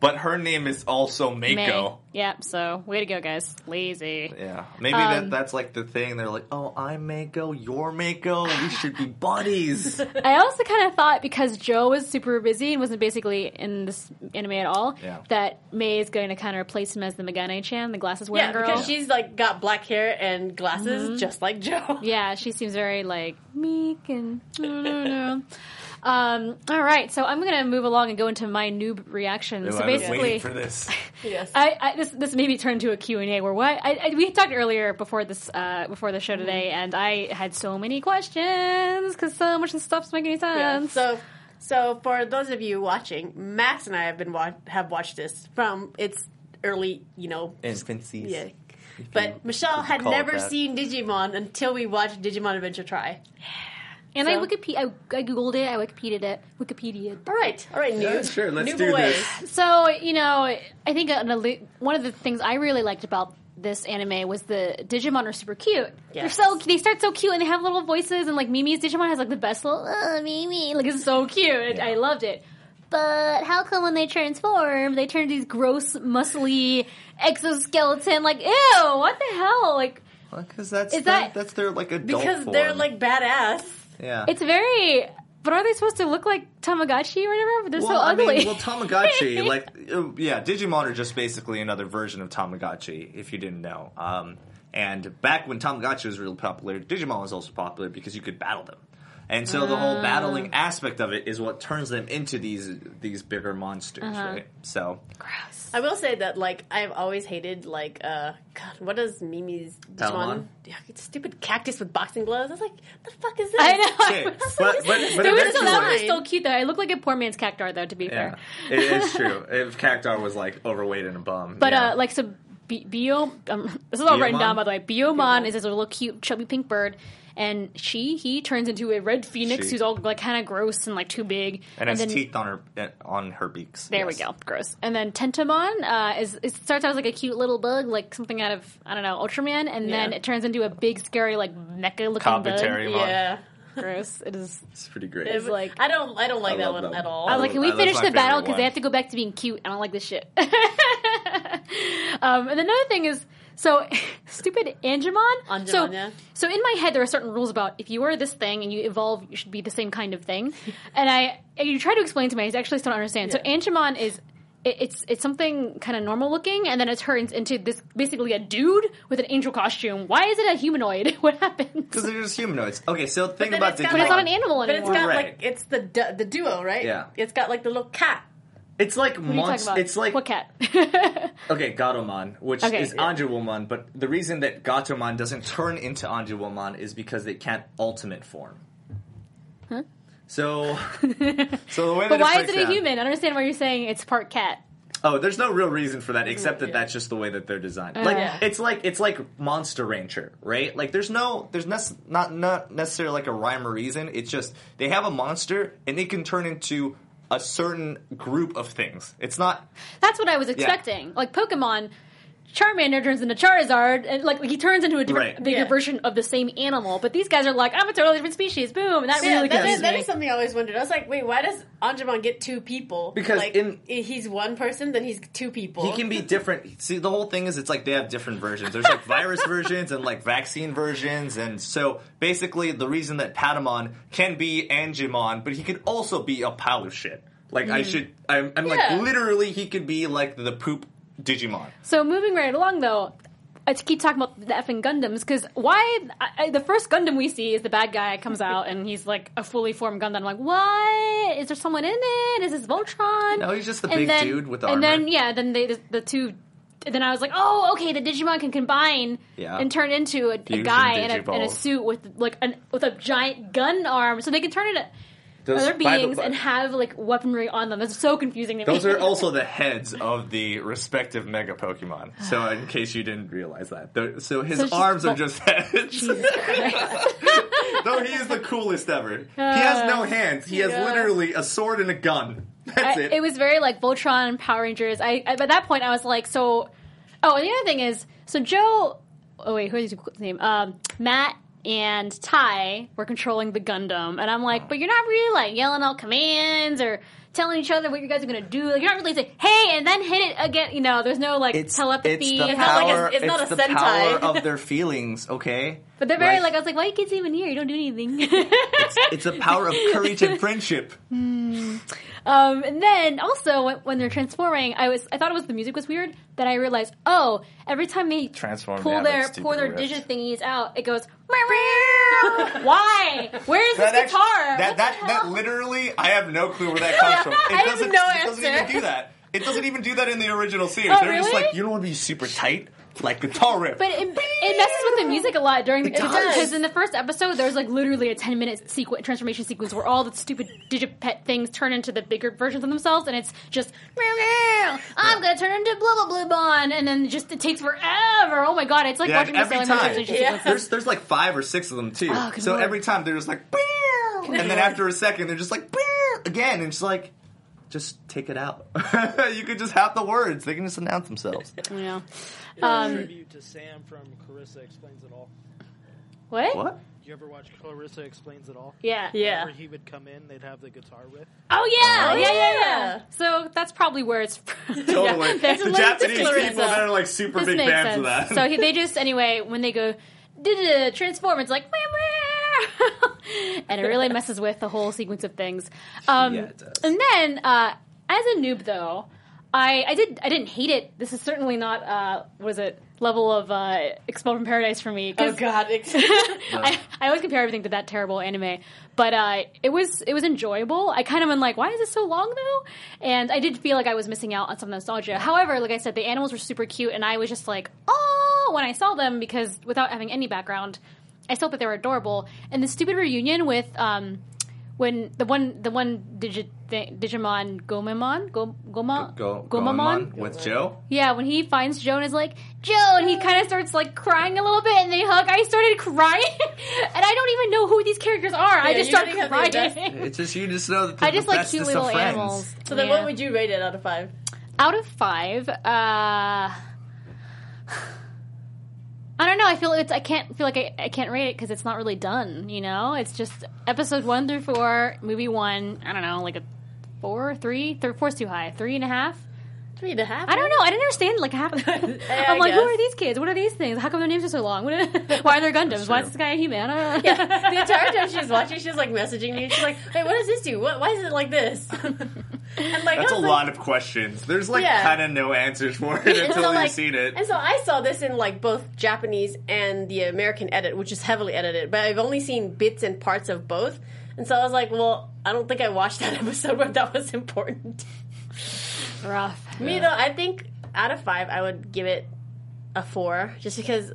S5: But her name is also
S4: May.
S5: Mako.
S4: Yeah. So way to go, guys. Lazy.
S5: Yeah, maybe
S4: Um,
S5: that that's like the thing. They're like, "Oh, I'm Mako, you're Mako. We *laughs* should be buddies."
S4: I also kind of thought because Joe was super busy and wasn't basically in this anime at all,
S5: Yeah.
S4: that May is going to kind of replace him as the Megane-chan, the glasses wearing
S6: yeah,
S4: girl.
S6: because she's like got black hair and glasses, just like Joe.
S4: Yeah, she seems very like meek and no, no, no. *laughs* Um, all right, so I'm gonna move along and go into my noob reaction. so
S5: I've
S4: basically,
S5: waiting for this. *laughs*
S6: Yes.
S4: I, I this this maybe turned to a Q and A where what I, I, we talked earlier before this uh, before the show today, and I had so many questions because so much of the stuff's making
S6: Yeah.
S4: sense.
S6: So, so for those of you watching, Max and I have been wa- have watched this from its early, you know,
S5: Infancies.
S6: yeah. But Michelle had never seen Digimon until we watched Digimon Adventure Tri.
S4: And
S6: so-
S4: I Wikipedia, I, I googled it, I Wikipedia'd it, Wikipedia.
S6: All right, all right,
S5: Yeah,
S6: noob.
S5: sure, let's
S6: noob
S5: do
S6: away.
S5: this.
S4: So you know, I think an one of the things I really liked about this anime was the Digimon are super cute. They're so they start so cute and they have little voices and like Mimi's Digimon has like the best little uh, Mimi like it's so cute. I loved it. But how come when they transform, they turn into these gross, muscly exoskeleton? Like, ew! What the hell? Like,
S5: Because that's
S4: Is
S5: their,
S4: that-
S5: that's their like adult
S6: Because
S5: form.
S6: they're like badass.
S5: Yeah.
S4: it's very. But are they supposed to look like Tamagotchi or whatever? They're
S5: well,
S4: so
S5: I
S4: ugly.
S5: mean, well, Tamagotchi, *laughs* like, uh, yeah, Digimon are just basically another version of Tamagotchi, if you didn't know. Um, and back when Tamagotchi was really popular, Digimon was also popular because you could battle them. And so the whole battling
S4: Ah.
S5: aspect of it is what turns them into these these bigger monsters,
S4: Uh-huh.
S5: right? So
S4: Gross.
S6: I will say that like I've always hated like uh God, what is Mimi's Digimon?
S5: Palmon?
S6: Yeah, it's stupid cactus with boxing gloves. I was like, the fuck is this?
S4: I know.
S5: Okay, *laughs* but- but- but
S4: It was still, that was still cute though. I look like a poor man's Cactuar though, to be
S5: yeah,
S4: fair.
S5: it is *laughs* true. If Cactuar was like overweight and a bum,
S4: But
S5: yeah.
S4: uh, like so, Bi- Bio. Um, this is all written down by the way. Biyomon is this little cute chubby pink bird, and she he turns into a red phoenix
S5: She.
S4: who's all like kind of gross and like too big.
S5: and has
S4: then,
S5: teeth on her uh, on her beaks.
S4: There
S5: yes.
S4: we go, gross. And then Tentomon uh, is it starts out as like a cute little bug, like something out of I don't know Ultraman, and then
S6: Yeah.
S4: it turns into a big scary like mecha looking bug.
S5: Commentary.
S6: Yeah.
S4: Gross. It is.
S5: It's pretty great.
S4: It's like
S6: I don't I don't like
S5: I
S6: that one
S5: them.
S6: at all.
S4: I was like, can we finish the battle because they have to go back to being cute. I don't like this shit. *laughs* um, and another thing is, so *laughs* stupid Angemon.
S6: Angemon,
S4: so,
S6: yeah.
S4: so in my head, there are certain rules about if you are this thing and you evolve, you should be the same kind of thing. *laughs* and I, and you try to explain to me, I actually still don't understand. So
S6: Yeah.
S4: Angemon is. It- It's it's something kind of normal looking, and then it turns into this basically a dude with an angel costume. Why is it a humanoid? *laughs* What happened?
S5: Because they're just humanoids. Okay, so the thing about
S6: it's
S5: Digimon,
S4: But it's not an animal
S6: But it's
S4: anymore.
S6: got
S5: Right.
S6: like it's the du- the duo, right?
S5: Yeah.
S6: It's got like the little cat.
S5: it's like
S4: what are you talking
S5: monst-
S4: about?
S5: It's like
S4: what cat? *laughs*
S5: okay, Gatomon, which
S4: Okay,
S5: is
S4: yeah.
S5: Angewomon, but the reason that Gatomon doesn't turn into Angewomon is because they can't ultimate form. So, *laughs* so the way
S4: but why is it a human? I don't understand why you're saying it's part cat.
S5: Oh, there's no real reason for that mm-hmm. except that that's just the way that they're designed. Uh, like
S4: Yeah.
S5: it's like it's like Monster Rancher, right? Like there's no there's nec- not not necessarily like a rhyme or reason. It's just they have a monster and it can turn into a certain group of things. It's not
S4: That's what I was expecting. Like Pokemon, Charmander turns into Charizard, and like he turns into a different,
S5: Right.
S4: bigger
S6: Yeah.
S4: version of the same animal. But these guys are like, I'm a totally different species. Boom, and that
S6: Yeah,
S4: really
S6: that,
S4: gets
S6: that
S4: me.
S6: is something I always wondered. I was like, wait, why does Angemon get two people?
S5: Because
S6: like,
S5: in-
S6: he's one person, then he's two people.
S5: He can be different. See, the whole thing is, it's like they have different versions. There's like virus *laughs* versions and like vaccine versions, and so basically, the reason that Patamon can be Angemon, but he could also be a pile of shit. Like I hmm. should, I'm, I'm
S6: Yeah.
S5: like literally, he could be like the poop Digimon.
S4: So moving right along, though, I keep talking about the effing Gundams because why? I, I, the first Gundam we see is the bad guy comes out and he's like a fully formed Gundam. I'm like, what? Is there someone in it? Is this Voltron?
S5: No, he's just the
S4: And
S5: big
S4: then-
S5: dude with the
S4: And
S5: armor.
S4: then yeah, then they the, the two. Then I was like, oh, okay, the Digimon can combine
S5: Yeah.
S4: and turn into a, a guy in a, in a suit with like an, with a giant gun arm, so they can turn it into
S5: Those-
S4: other
S5: by
S4: beings and have like weaponry on them. It's so confusing to
S5: Those
S4: me.
S5: are *laughs* also the heads of the respective Mega Pokemon. So, in case you didn't realize that, They're- so his
S4: So it's just-
S5: arms are just heads. no, *laughs* he is the coolest ever. he has no hands. He has
S6: Yeah.
S5: literally a sword and a gun. That's
S4: I-
S5: it.
S4: it was very like Voltron, Power Rangers. I, I by that point I was like, so. Oh, and the other thing is, so Joe. Oh wait, who's his name? Um, Matt and Ty were controlling the Gundam, and I'm like, but you're not really like yelling out commands or telling each other what you guys are gonna do. Like, you're not really saying, "Hey," and then hit it again. You know, there's no like telepathy.
S5: It's the
S6: It's not like
S5: power.
S6: a- it's not a
S5: the
S6: Sentai.
S5: power of *laughs* their feelings. Okay,
S4: but they're very
S5: Like-
S4: like, I was like, why are you kids even here? You don't do anything.
S5: it's a power of courage and friendship. *laughs*
S4: Um, and then also when, when they're transforming, I was I thought it was the music was weird. Then I realized, oh, every time they
S5: Transform,
S4: pull
S5: yeah,
S4: their
S5: that's
S4: pull their
S5: riff.
S4: digit thingies out, it goes. "Meow, meow." *laughs* Why? Where is this
S5: That actually-
S4: guitar?
S5: that that that literally, I have no clue where that comes from. It
S6: I have
S5: doesn't.
S6: no
S5: it doesn't
S6: answer.
S5: even do that. It doesn't even do that in the original series.
S4: Oh,
S5: They're just
S4: really?
S5: like, you don't want to be super tight, like guitar riff.
S4: But it, it messes with the music a lot during the
S5: It
S4: because in the first episode there's like literally a ten minute sequ- transformation sequence where all the stupid digipet things turn into the bigger versions of themselves and it's just "Meow, meow, I'm gonna turn into blah blah blah blah and then just it takes forever. Oh my god, it's like
S5: yeah,
S4: watching
S5: every
S4: Moon
S5: time.
S4: transformation
S6: Yeah.
S5: There's there's like five or six of them too.
S4: Oh,
S5: so
S4: lord.
S5: every time they're just like, and then after a second they're just like again, and it's like, just take it out. *laughs* you could just have the words. They can just announce themselves. *laughs*
S4: Yeah.
S7: Um, tribute to Sam from Clarissa Explains It All.
S4: What?
S5: What?
S7: You ever watch Clarissa Explains It All?
S4: Yeah.
S6: Yeah.
S7: Whenever he would come in, they'd have the guitar riff.
S4: Oh yeah,
S6: Oh,
S4: yeah, yeah, yeah.
S6: yeah.
S4: So that's probably where it's from. *laughs*
S5: Totally.
S4: There's
S5: the
S4: link to
S5: Japanese people that are like super
S4: This
S5: big
S4: makes
S5: fans
S4: sense.
S5: of that.
S4: So he, they just anyway when they go did transform, it's like meow, meow. *laughs* and it really messes with the whole sequence of things. Um,
S5: Yeah, it does.
S4: And then uh, as a noob though, I, I did I didn't hate it. This is certainly not uh, was it level of uh, Expelled from Paradise for me.
S6: Oh God! *laughs* *laughs*
S4: I, I always compare everything to that terrible anime, but uh, it was it was enjoyable. I kind of am like, why is it so long though? And I did feel like I was missing out on some nostalgia. However, like I said, the animals were super cute, and I was just like, oh, when I saw them because without having any background, I still thought they were adorable. And the stupid reunion with um, when the one the one Digi- Digimon Gomamon Go, Goma
S5: Go,
S4: Gomamon
S5: Gomamon with Joe.
S4: yeah, when he finds Joe and is like, Joe, and he kind of starts like crying a little bit and they hug, I started crying. *laughs* and I don't even know who these characters are. I just
S6: you
S4: start
S6: already best-
S4: crying.
S5: It's just you just know that they're
S4: I just
S5: the
S4: like cute
S5: bestest of
S4: little
S5: friends.
S4: animals.
S6: so then,
S4: Yeah.
S6: what would you rate it out of five?
S4: Out of five, uh. I don't know. I feel it's. I can't feel like I, I can't rate it because it's not really done. You know, it's just episode one through four, movie one. I don't know, like a four, three, three, four's too high. Three and a half.
S6: Three and a half.
S4: I don't know. I didn't understand like half. *laughs*
S6: I
S4: I'm like, who are these kids? What are these things? How come their names are so long? What *laughs* *laughs* why are there Gundams? Why is this guy a human? I don't know.
S6: Yeah, the entire time she was watching, she was like messaging me. She's like, "Hey, what does this do? What, why is it like this?" and like,
S5: That's a
S6: was
S5: lot of questions. There's like
S6: Yeah.
S5: kind of no answers for it
S6: And
S5: until
S6: so,
S5: you've seen it.
S6: And so I saw this in like both Japanese and the American edit, which is heavily edited, but I've only seen bits and parts of both. And so I was like, well, I don't think I watched that episode where that was important.
S4: Rough.
S6: Me though, I think out of five, I would give it a four, just because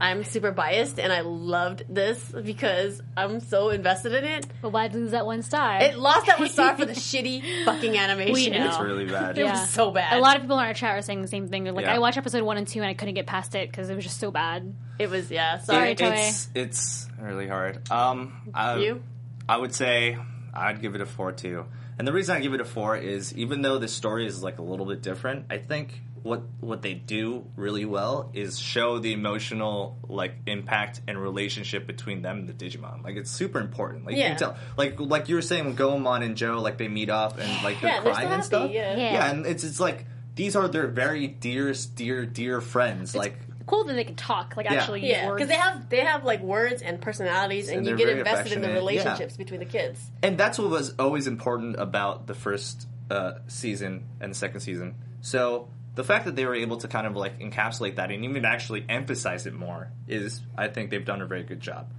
S6: I'm super biased and I loved this because I'm so invested in it.
S4: But why lose that one star?
S6: It lost that one star for the *laughs* shitty fucking animation.
S4: We know.
S5: it's really bad.
S6: It was so bad.
S4: A lot of people in our chat are saying the same thing. They're like,
S5: Yeah.
S4: I watched episode one and two and I couldn't get past it because it was just so bad.
S6: It was yeah.
S4: Sorry,
S6: Sorry,
S4: Toei.
S5: it's it's really hard. Um, I,
S6: you.
S5: I would say I'd give it a four too. And the reason I give it a four is even though the story is like a little bit different, I think what what they do really well is show the emotional like impact and relationship between them and the Digimon. Like it's super important. Like you
S6: Yeah.
S5: can tell, like like you were saying, when Gomamon and Joe like they meet up and like they're
S6: Yeah, they're so
S5: crying and
S6: happy,
S5: stuff.
S6: yeah.
S4: Yeah.
S5: yeah, and it's it's like these are their very dearest, dear, dear friends. like
S4: Cool that they can talk, like
S5: Yeah.
S4: actually use
S6: Yeah,
S4: words.
S6: because they have they have like words and personalities, and,
S5: And
S6: you
S5: they're
S6: get
S5: very
S6: invested in the
S5: affectionate, yeah.
S6: relationships between the kids.
S5: and that's what was always important about the first uh, season and the second season. So the fact that they were able to kind of like encapsulate that and even actually emphasize it more is, I think, they've done a very good job.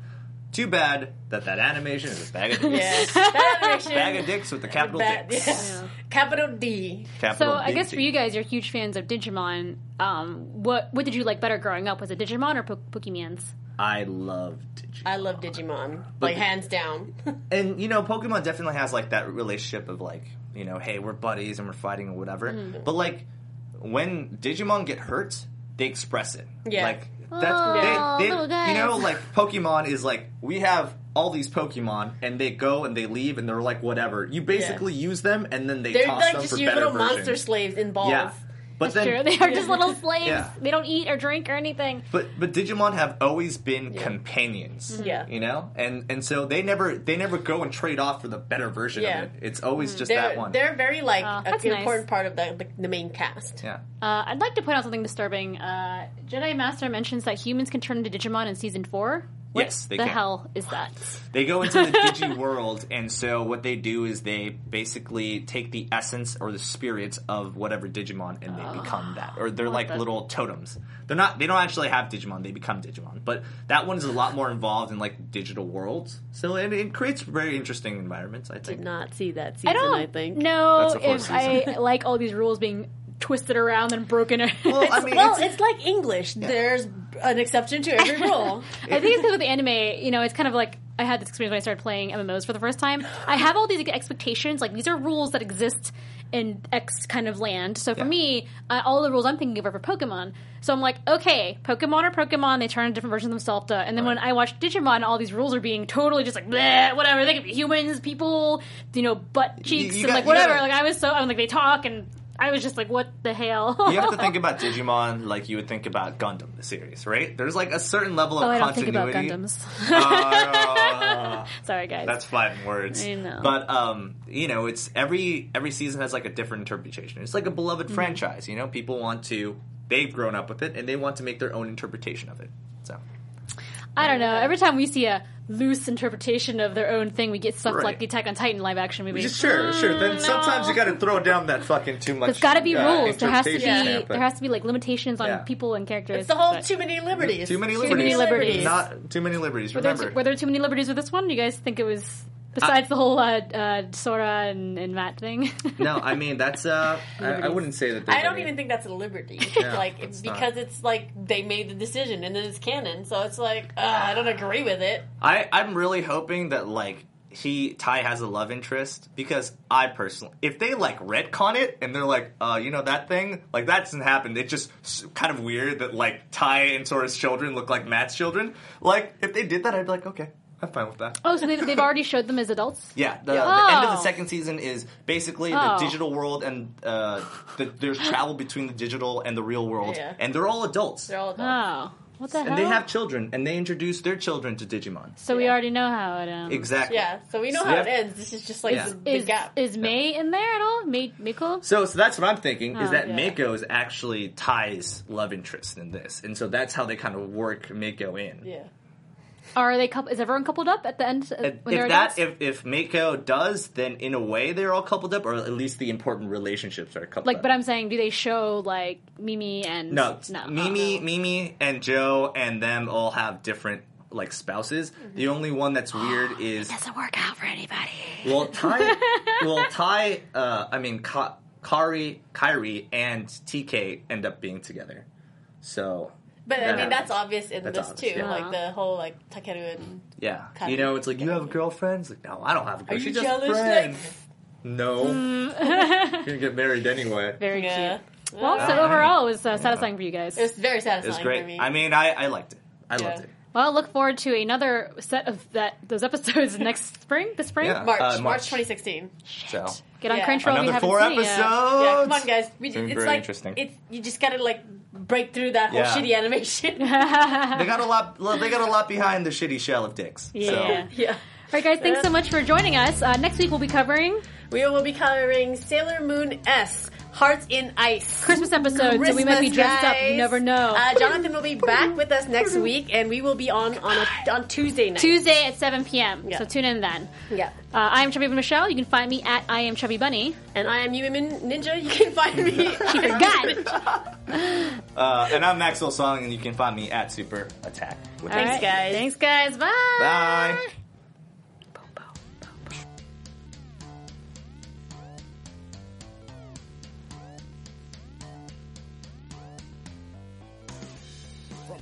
S5: Too bad that that animation is a bag of *laughs* dicks.
S6: Yeah, that animation.
S5: bag of dicks with the capital
S6: Bad-
S5: dicks.
S6: yeah. Capital D.
S5: Capital D
S4: so I guess
S5: DT.
S4: for you guys, you're huge fans of Digimon. Um, what what did you like better growing up? Was it Digimon or po- Pokemons?
S5: I love Digimon.
S6: I love Digimon, like hands down. *laughs*
S5: and you know pokemon definitely has like that relationship of like you know hey we're buddies and we're fighting or whatever
S6: Mm-hmm.
S5: but like when digimon get hurt they express it
S6: Yeah.
S5: like that's
S4: Oh,
S5: they, they oh,
S4: little
S5: you know like pokemon is like we have all these pokemon and they go and they leave and they're like whatever. You basically use them and then they
S6: They're
S5: toss
S6: like
S5: them
S6: just
S5: for
S6: your
S5: better
S6: little monster slaves in balls.
S5: yeah but
S4: That's
S5: then
S4: true. *laughs* They are just little *laughs* slaves.
S5: Yeah.
S4: They don't eat or drink or anything.
S5: but but Digimon have always been companions.
S6: Mm-hmm. Yeah.
S5: You know? And and so they never they never go and trade off for the better version
S6: Yeah. Mm-hmm.
S5: of it. It's always just
S6: They're
S5: that one.
S6: they're very like
S4: Oh,
S6: an
S4: nice.
S6: important part of the, the the main cast.
S5: yeah.
S4: Uh, I'd like to point out something disturbing. Uh, Jedi Master mentions that humans can turn into Digimon in season four. What
S5: yes, they
S4: the
S5: can.
S4: hell is that? *laughs*
S5: They go into the digi *laughs* world, and so what they do is they basically take the essence or the spirits of whatever Digimon, and they become ah. that, or they're like
S4: the-
S5: little totems. They're not. They don't actually have Digimon. They become Digimon. But that one is a lot more involved in like digital worlds. So it, it creates very interesting environments. I
S6: Did not see that season.
S4: I don't
S6: I think.
S4: No,
S5: That's the
S4: if I like all these rules being twisted around and broken. *laughs*
S5: Well, I mean,
S6: well,
S5: it's-
S6: it's, like English. There's an exception to every rule. *laughs*
S4: I think it's because with the anime, you know, it's kind of like I had this experience when I started playing MMOs for the first time. I have all these expectations, like these are rules that exist in X kind of land. So for
S5: Yeah.
S4: me, uh, all the rules I'm thinking of are for Pokemon. So I'm like, okay, Pokemon are Pokemon. They turn into different versions of themselves. And then when I watch Digimon, all these rules are being totally just like, bleh, whatever. They could be humans, people, you know, butt cheeks,
S5: you
S4: and
S5: got-
S4: like whatever.
S5: gotta-
S4: like I was so, I'm like, they talk, and I was just like, what the hell?
S5: You have to think *laughs* about Digimon like you would think about Gundam, the series, right? There's like a certain level of
S4: oh, I don't think
S5: continuity.
S4: about Gundams. *laughs*
S5: Uh, *laughs*
S4: Sorry, guys.
S5: That's five words.
S4: I know.
S5: But um, you know, it's every every season has like a different interpretation. It's like a beloved
S4: Mm-hmm.
S5: franchise. You know, people want to they've grown up with it and they want to make their own interpretation of it. So
S4: I don't know. Every time we see a loose interpretation of their own thing, we get stuff
S5: Right.
S4: like the Attack on Titan live action movie.
S5: sure, sure. Then
S4: Mm,
S5: sometimes you got to throw down that fucking too much.
S4: There's got to be
S5: uh,
S4: rules. There has to be
S5: interpretation stamp, but
S4: there has to be like limitations on
S5: Yeah.
S4: people and characters.
S6: It's the whole too many liberties.
S5: Too many liberties.
S4: Too many liberties.
S5: Not too many liberties.
S4: were there,
S5: Remember.
S4: were there too many liberties with this one? Do you guys think it was besides the whole uh, uh, Sora and, and Matt thing? *laughs*
S5: no, I mean that's. uh I, I wouldn't say that. there's
S6: I don't
S5: any-
S6: even think that's a liberty. *laughs*
S5: Yeah,
S6: like
S5: it's
S6: it's
S5: not.
S6: because it's like they made the decision and then it's canon, so it's like uh, I don't agree with it.
S5: I, I'm really hoping that like he Tai has a love interest because I personally, if they like retcon it and they're like, uh, you know that thing, like that doesn't happen. It's just kind of weird that like Tai and Sora's children look like Matt's children. Like if they did that, I'd be like, okay, I'm fine with that.
S4: oh, so they've, they've already showed them as adults.
S5: Yeah, the,
S6: Yeah.
S5: the end of the
S4: Oh.
S5: second season is basically
S4: Oh.
S5: the digital world and uh, the, there's travel between the digital and the real world,
S6: Yeah.
S5: and they're all adults.
S6: They're all adults.
S4: Oh, what the hell?
S5: and they have children, and they introduce their children to Digimon.
S4: so we already know how it ends.
S5: Exactly.
S6: Yeah, so we know
S5: So
S6: how
S5: they
S6: it ends. This is just like
S5: Yeah.
S6: the, the
S4: Is
S6: gap.
S4: is May in there at all? May Miko?
S5: So, so that's what I'm thinking is
S4: Oh,
S5: that
S6: yeah.
S5: Mako is actually Tai's love interest in this, and so that's how they kind of work Mako in.
S6: yeah.
S4: Are they? coup- Is everyone coupled up at the end uh,
S5: If, if that if if Mako does, then in a way they're all coupled up, or at least the important relationships are coupled
S4: like,
S5: up.
S4: but I'm saying, do they show like Mimi and
S5: no,
S4: no
S5: Mimi,
S4: Oh.
S5: Mimi, and Joe, and them all have different like spouses. The only one that's weird is
S4: doesn't work out for anybody.
S5: well Tai. *laughs* well Tai, uh, I mean Ka- Kari, Kyrie, and TK end up being together. So
S6: But I mean, that's obvious in
S5: That's
S6: this
S5: obvious,
S6: too.
S5: yeah.
S6: Like the whole like Takeru and
S5: Yeah,
S6: Kind
S5: you know, it's like you have a girlfriend. It's like, no, I don't have a girlfriend.
S6: Are you
S5: She's just
S6: jealous,
S5: friends.
S6: Nick?
S5: No, *laughs* you're gonna get married anyway.
S4: Very
S6: yeah.
S4: cute. Well, so overall, it was uh, satisfying for you guys.
S6: It was very
S5: It
S6: satisfying
S5: was
S6: for
S5: great.
S6: me.
S5: I mean, I, I liked it. I
S6: Yeah.
S5: loved it.
S4: Well, look forward to another set of that those episodes *laughs* next spring. The spring.
S5: Yeah.
S6: March,
S5: Uh,
S6: March,
S5: March.
S6: 2016.
S5: So
S4: Get on
S6: Yeah.
S4: Crunchyroll if you
S5: another
S4: haven't
S5: four
S4: seen
S5: episodes.
S4: it yet.
S6: Yeah, come on, guys. We,
S5: Been
S6: it's
S5: very
S6: like
S5: interesting.
S6: it's you just gotta like break through that whole
S5: Yeah.
S6: shitty animation. *laughs*
S5: they got a lot. They got a lot behind the shitty shell of dicks.
S4: Yeah.
S5: So.
S6: yeah.
S4: All right, guys. Thanks so much for joining us. Uh, next week we'll be covering
S6: We will be covering Sailor Moon S. Hearts in Ice.
S4: Christmas episode, so we might be
S6: Christmas,
S4: dressed up. You never know.
S6: Uh, Jonathan will be back with us next week, and we will be on on a, on Tuesday night.
S4: Tuesday at 7 p.m.
S6: Yeah.
S4: So tune in then.
S6: Yeah.
S4: Uh, I am Chubby Michelle. You can find me at I am Chubby Bunny.
S6: And I am Yume Ninja. You can find me. *laughs*
S4: She forgot. *laughs*
S5: Uh, and I'm Maxwell Song, and you can find me at Super Attack. With
S6: Thanks,
S4: All right.
S6: guys.
S4: Thanks, guys. Bye.
S5: Bye.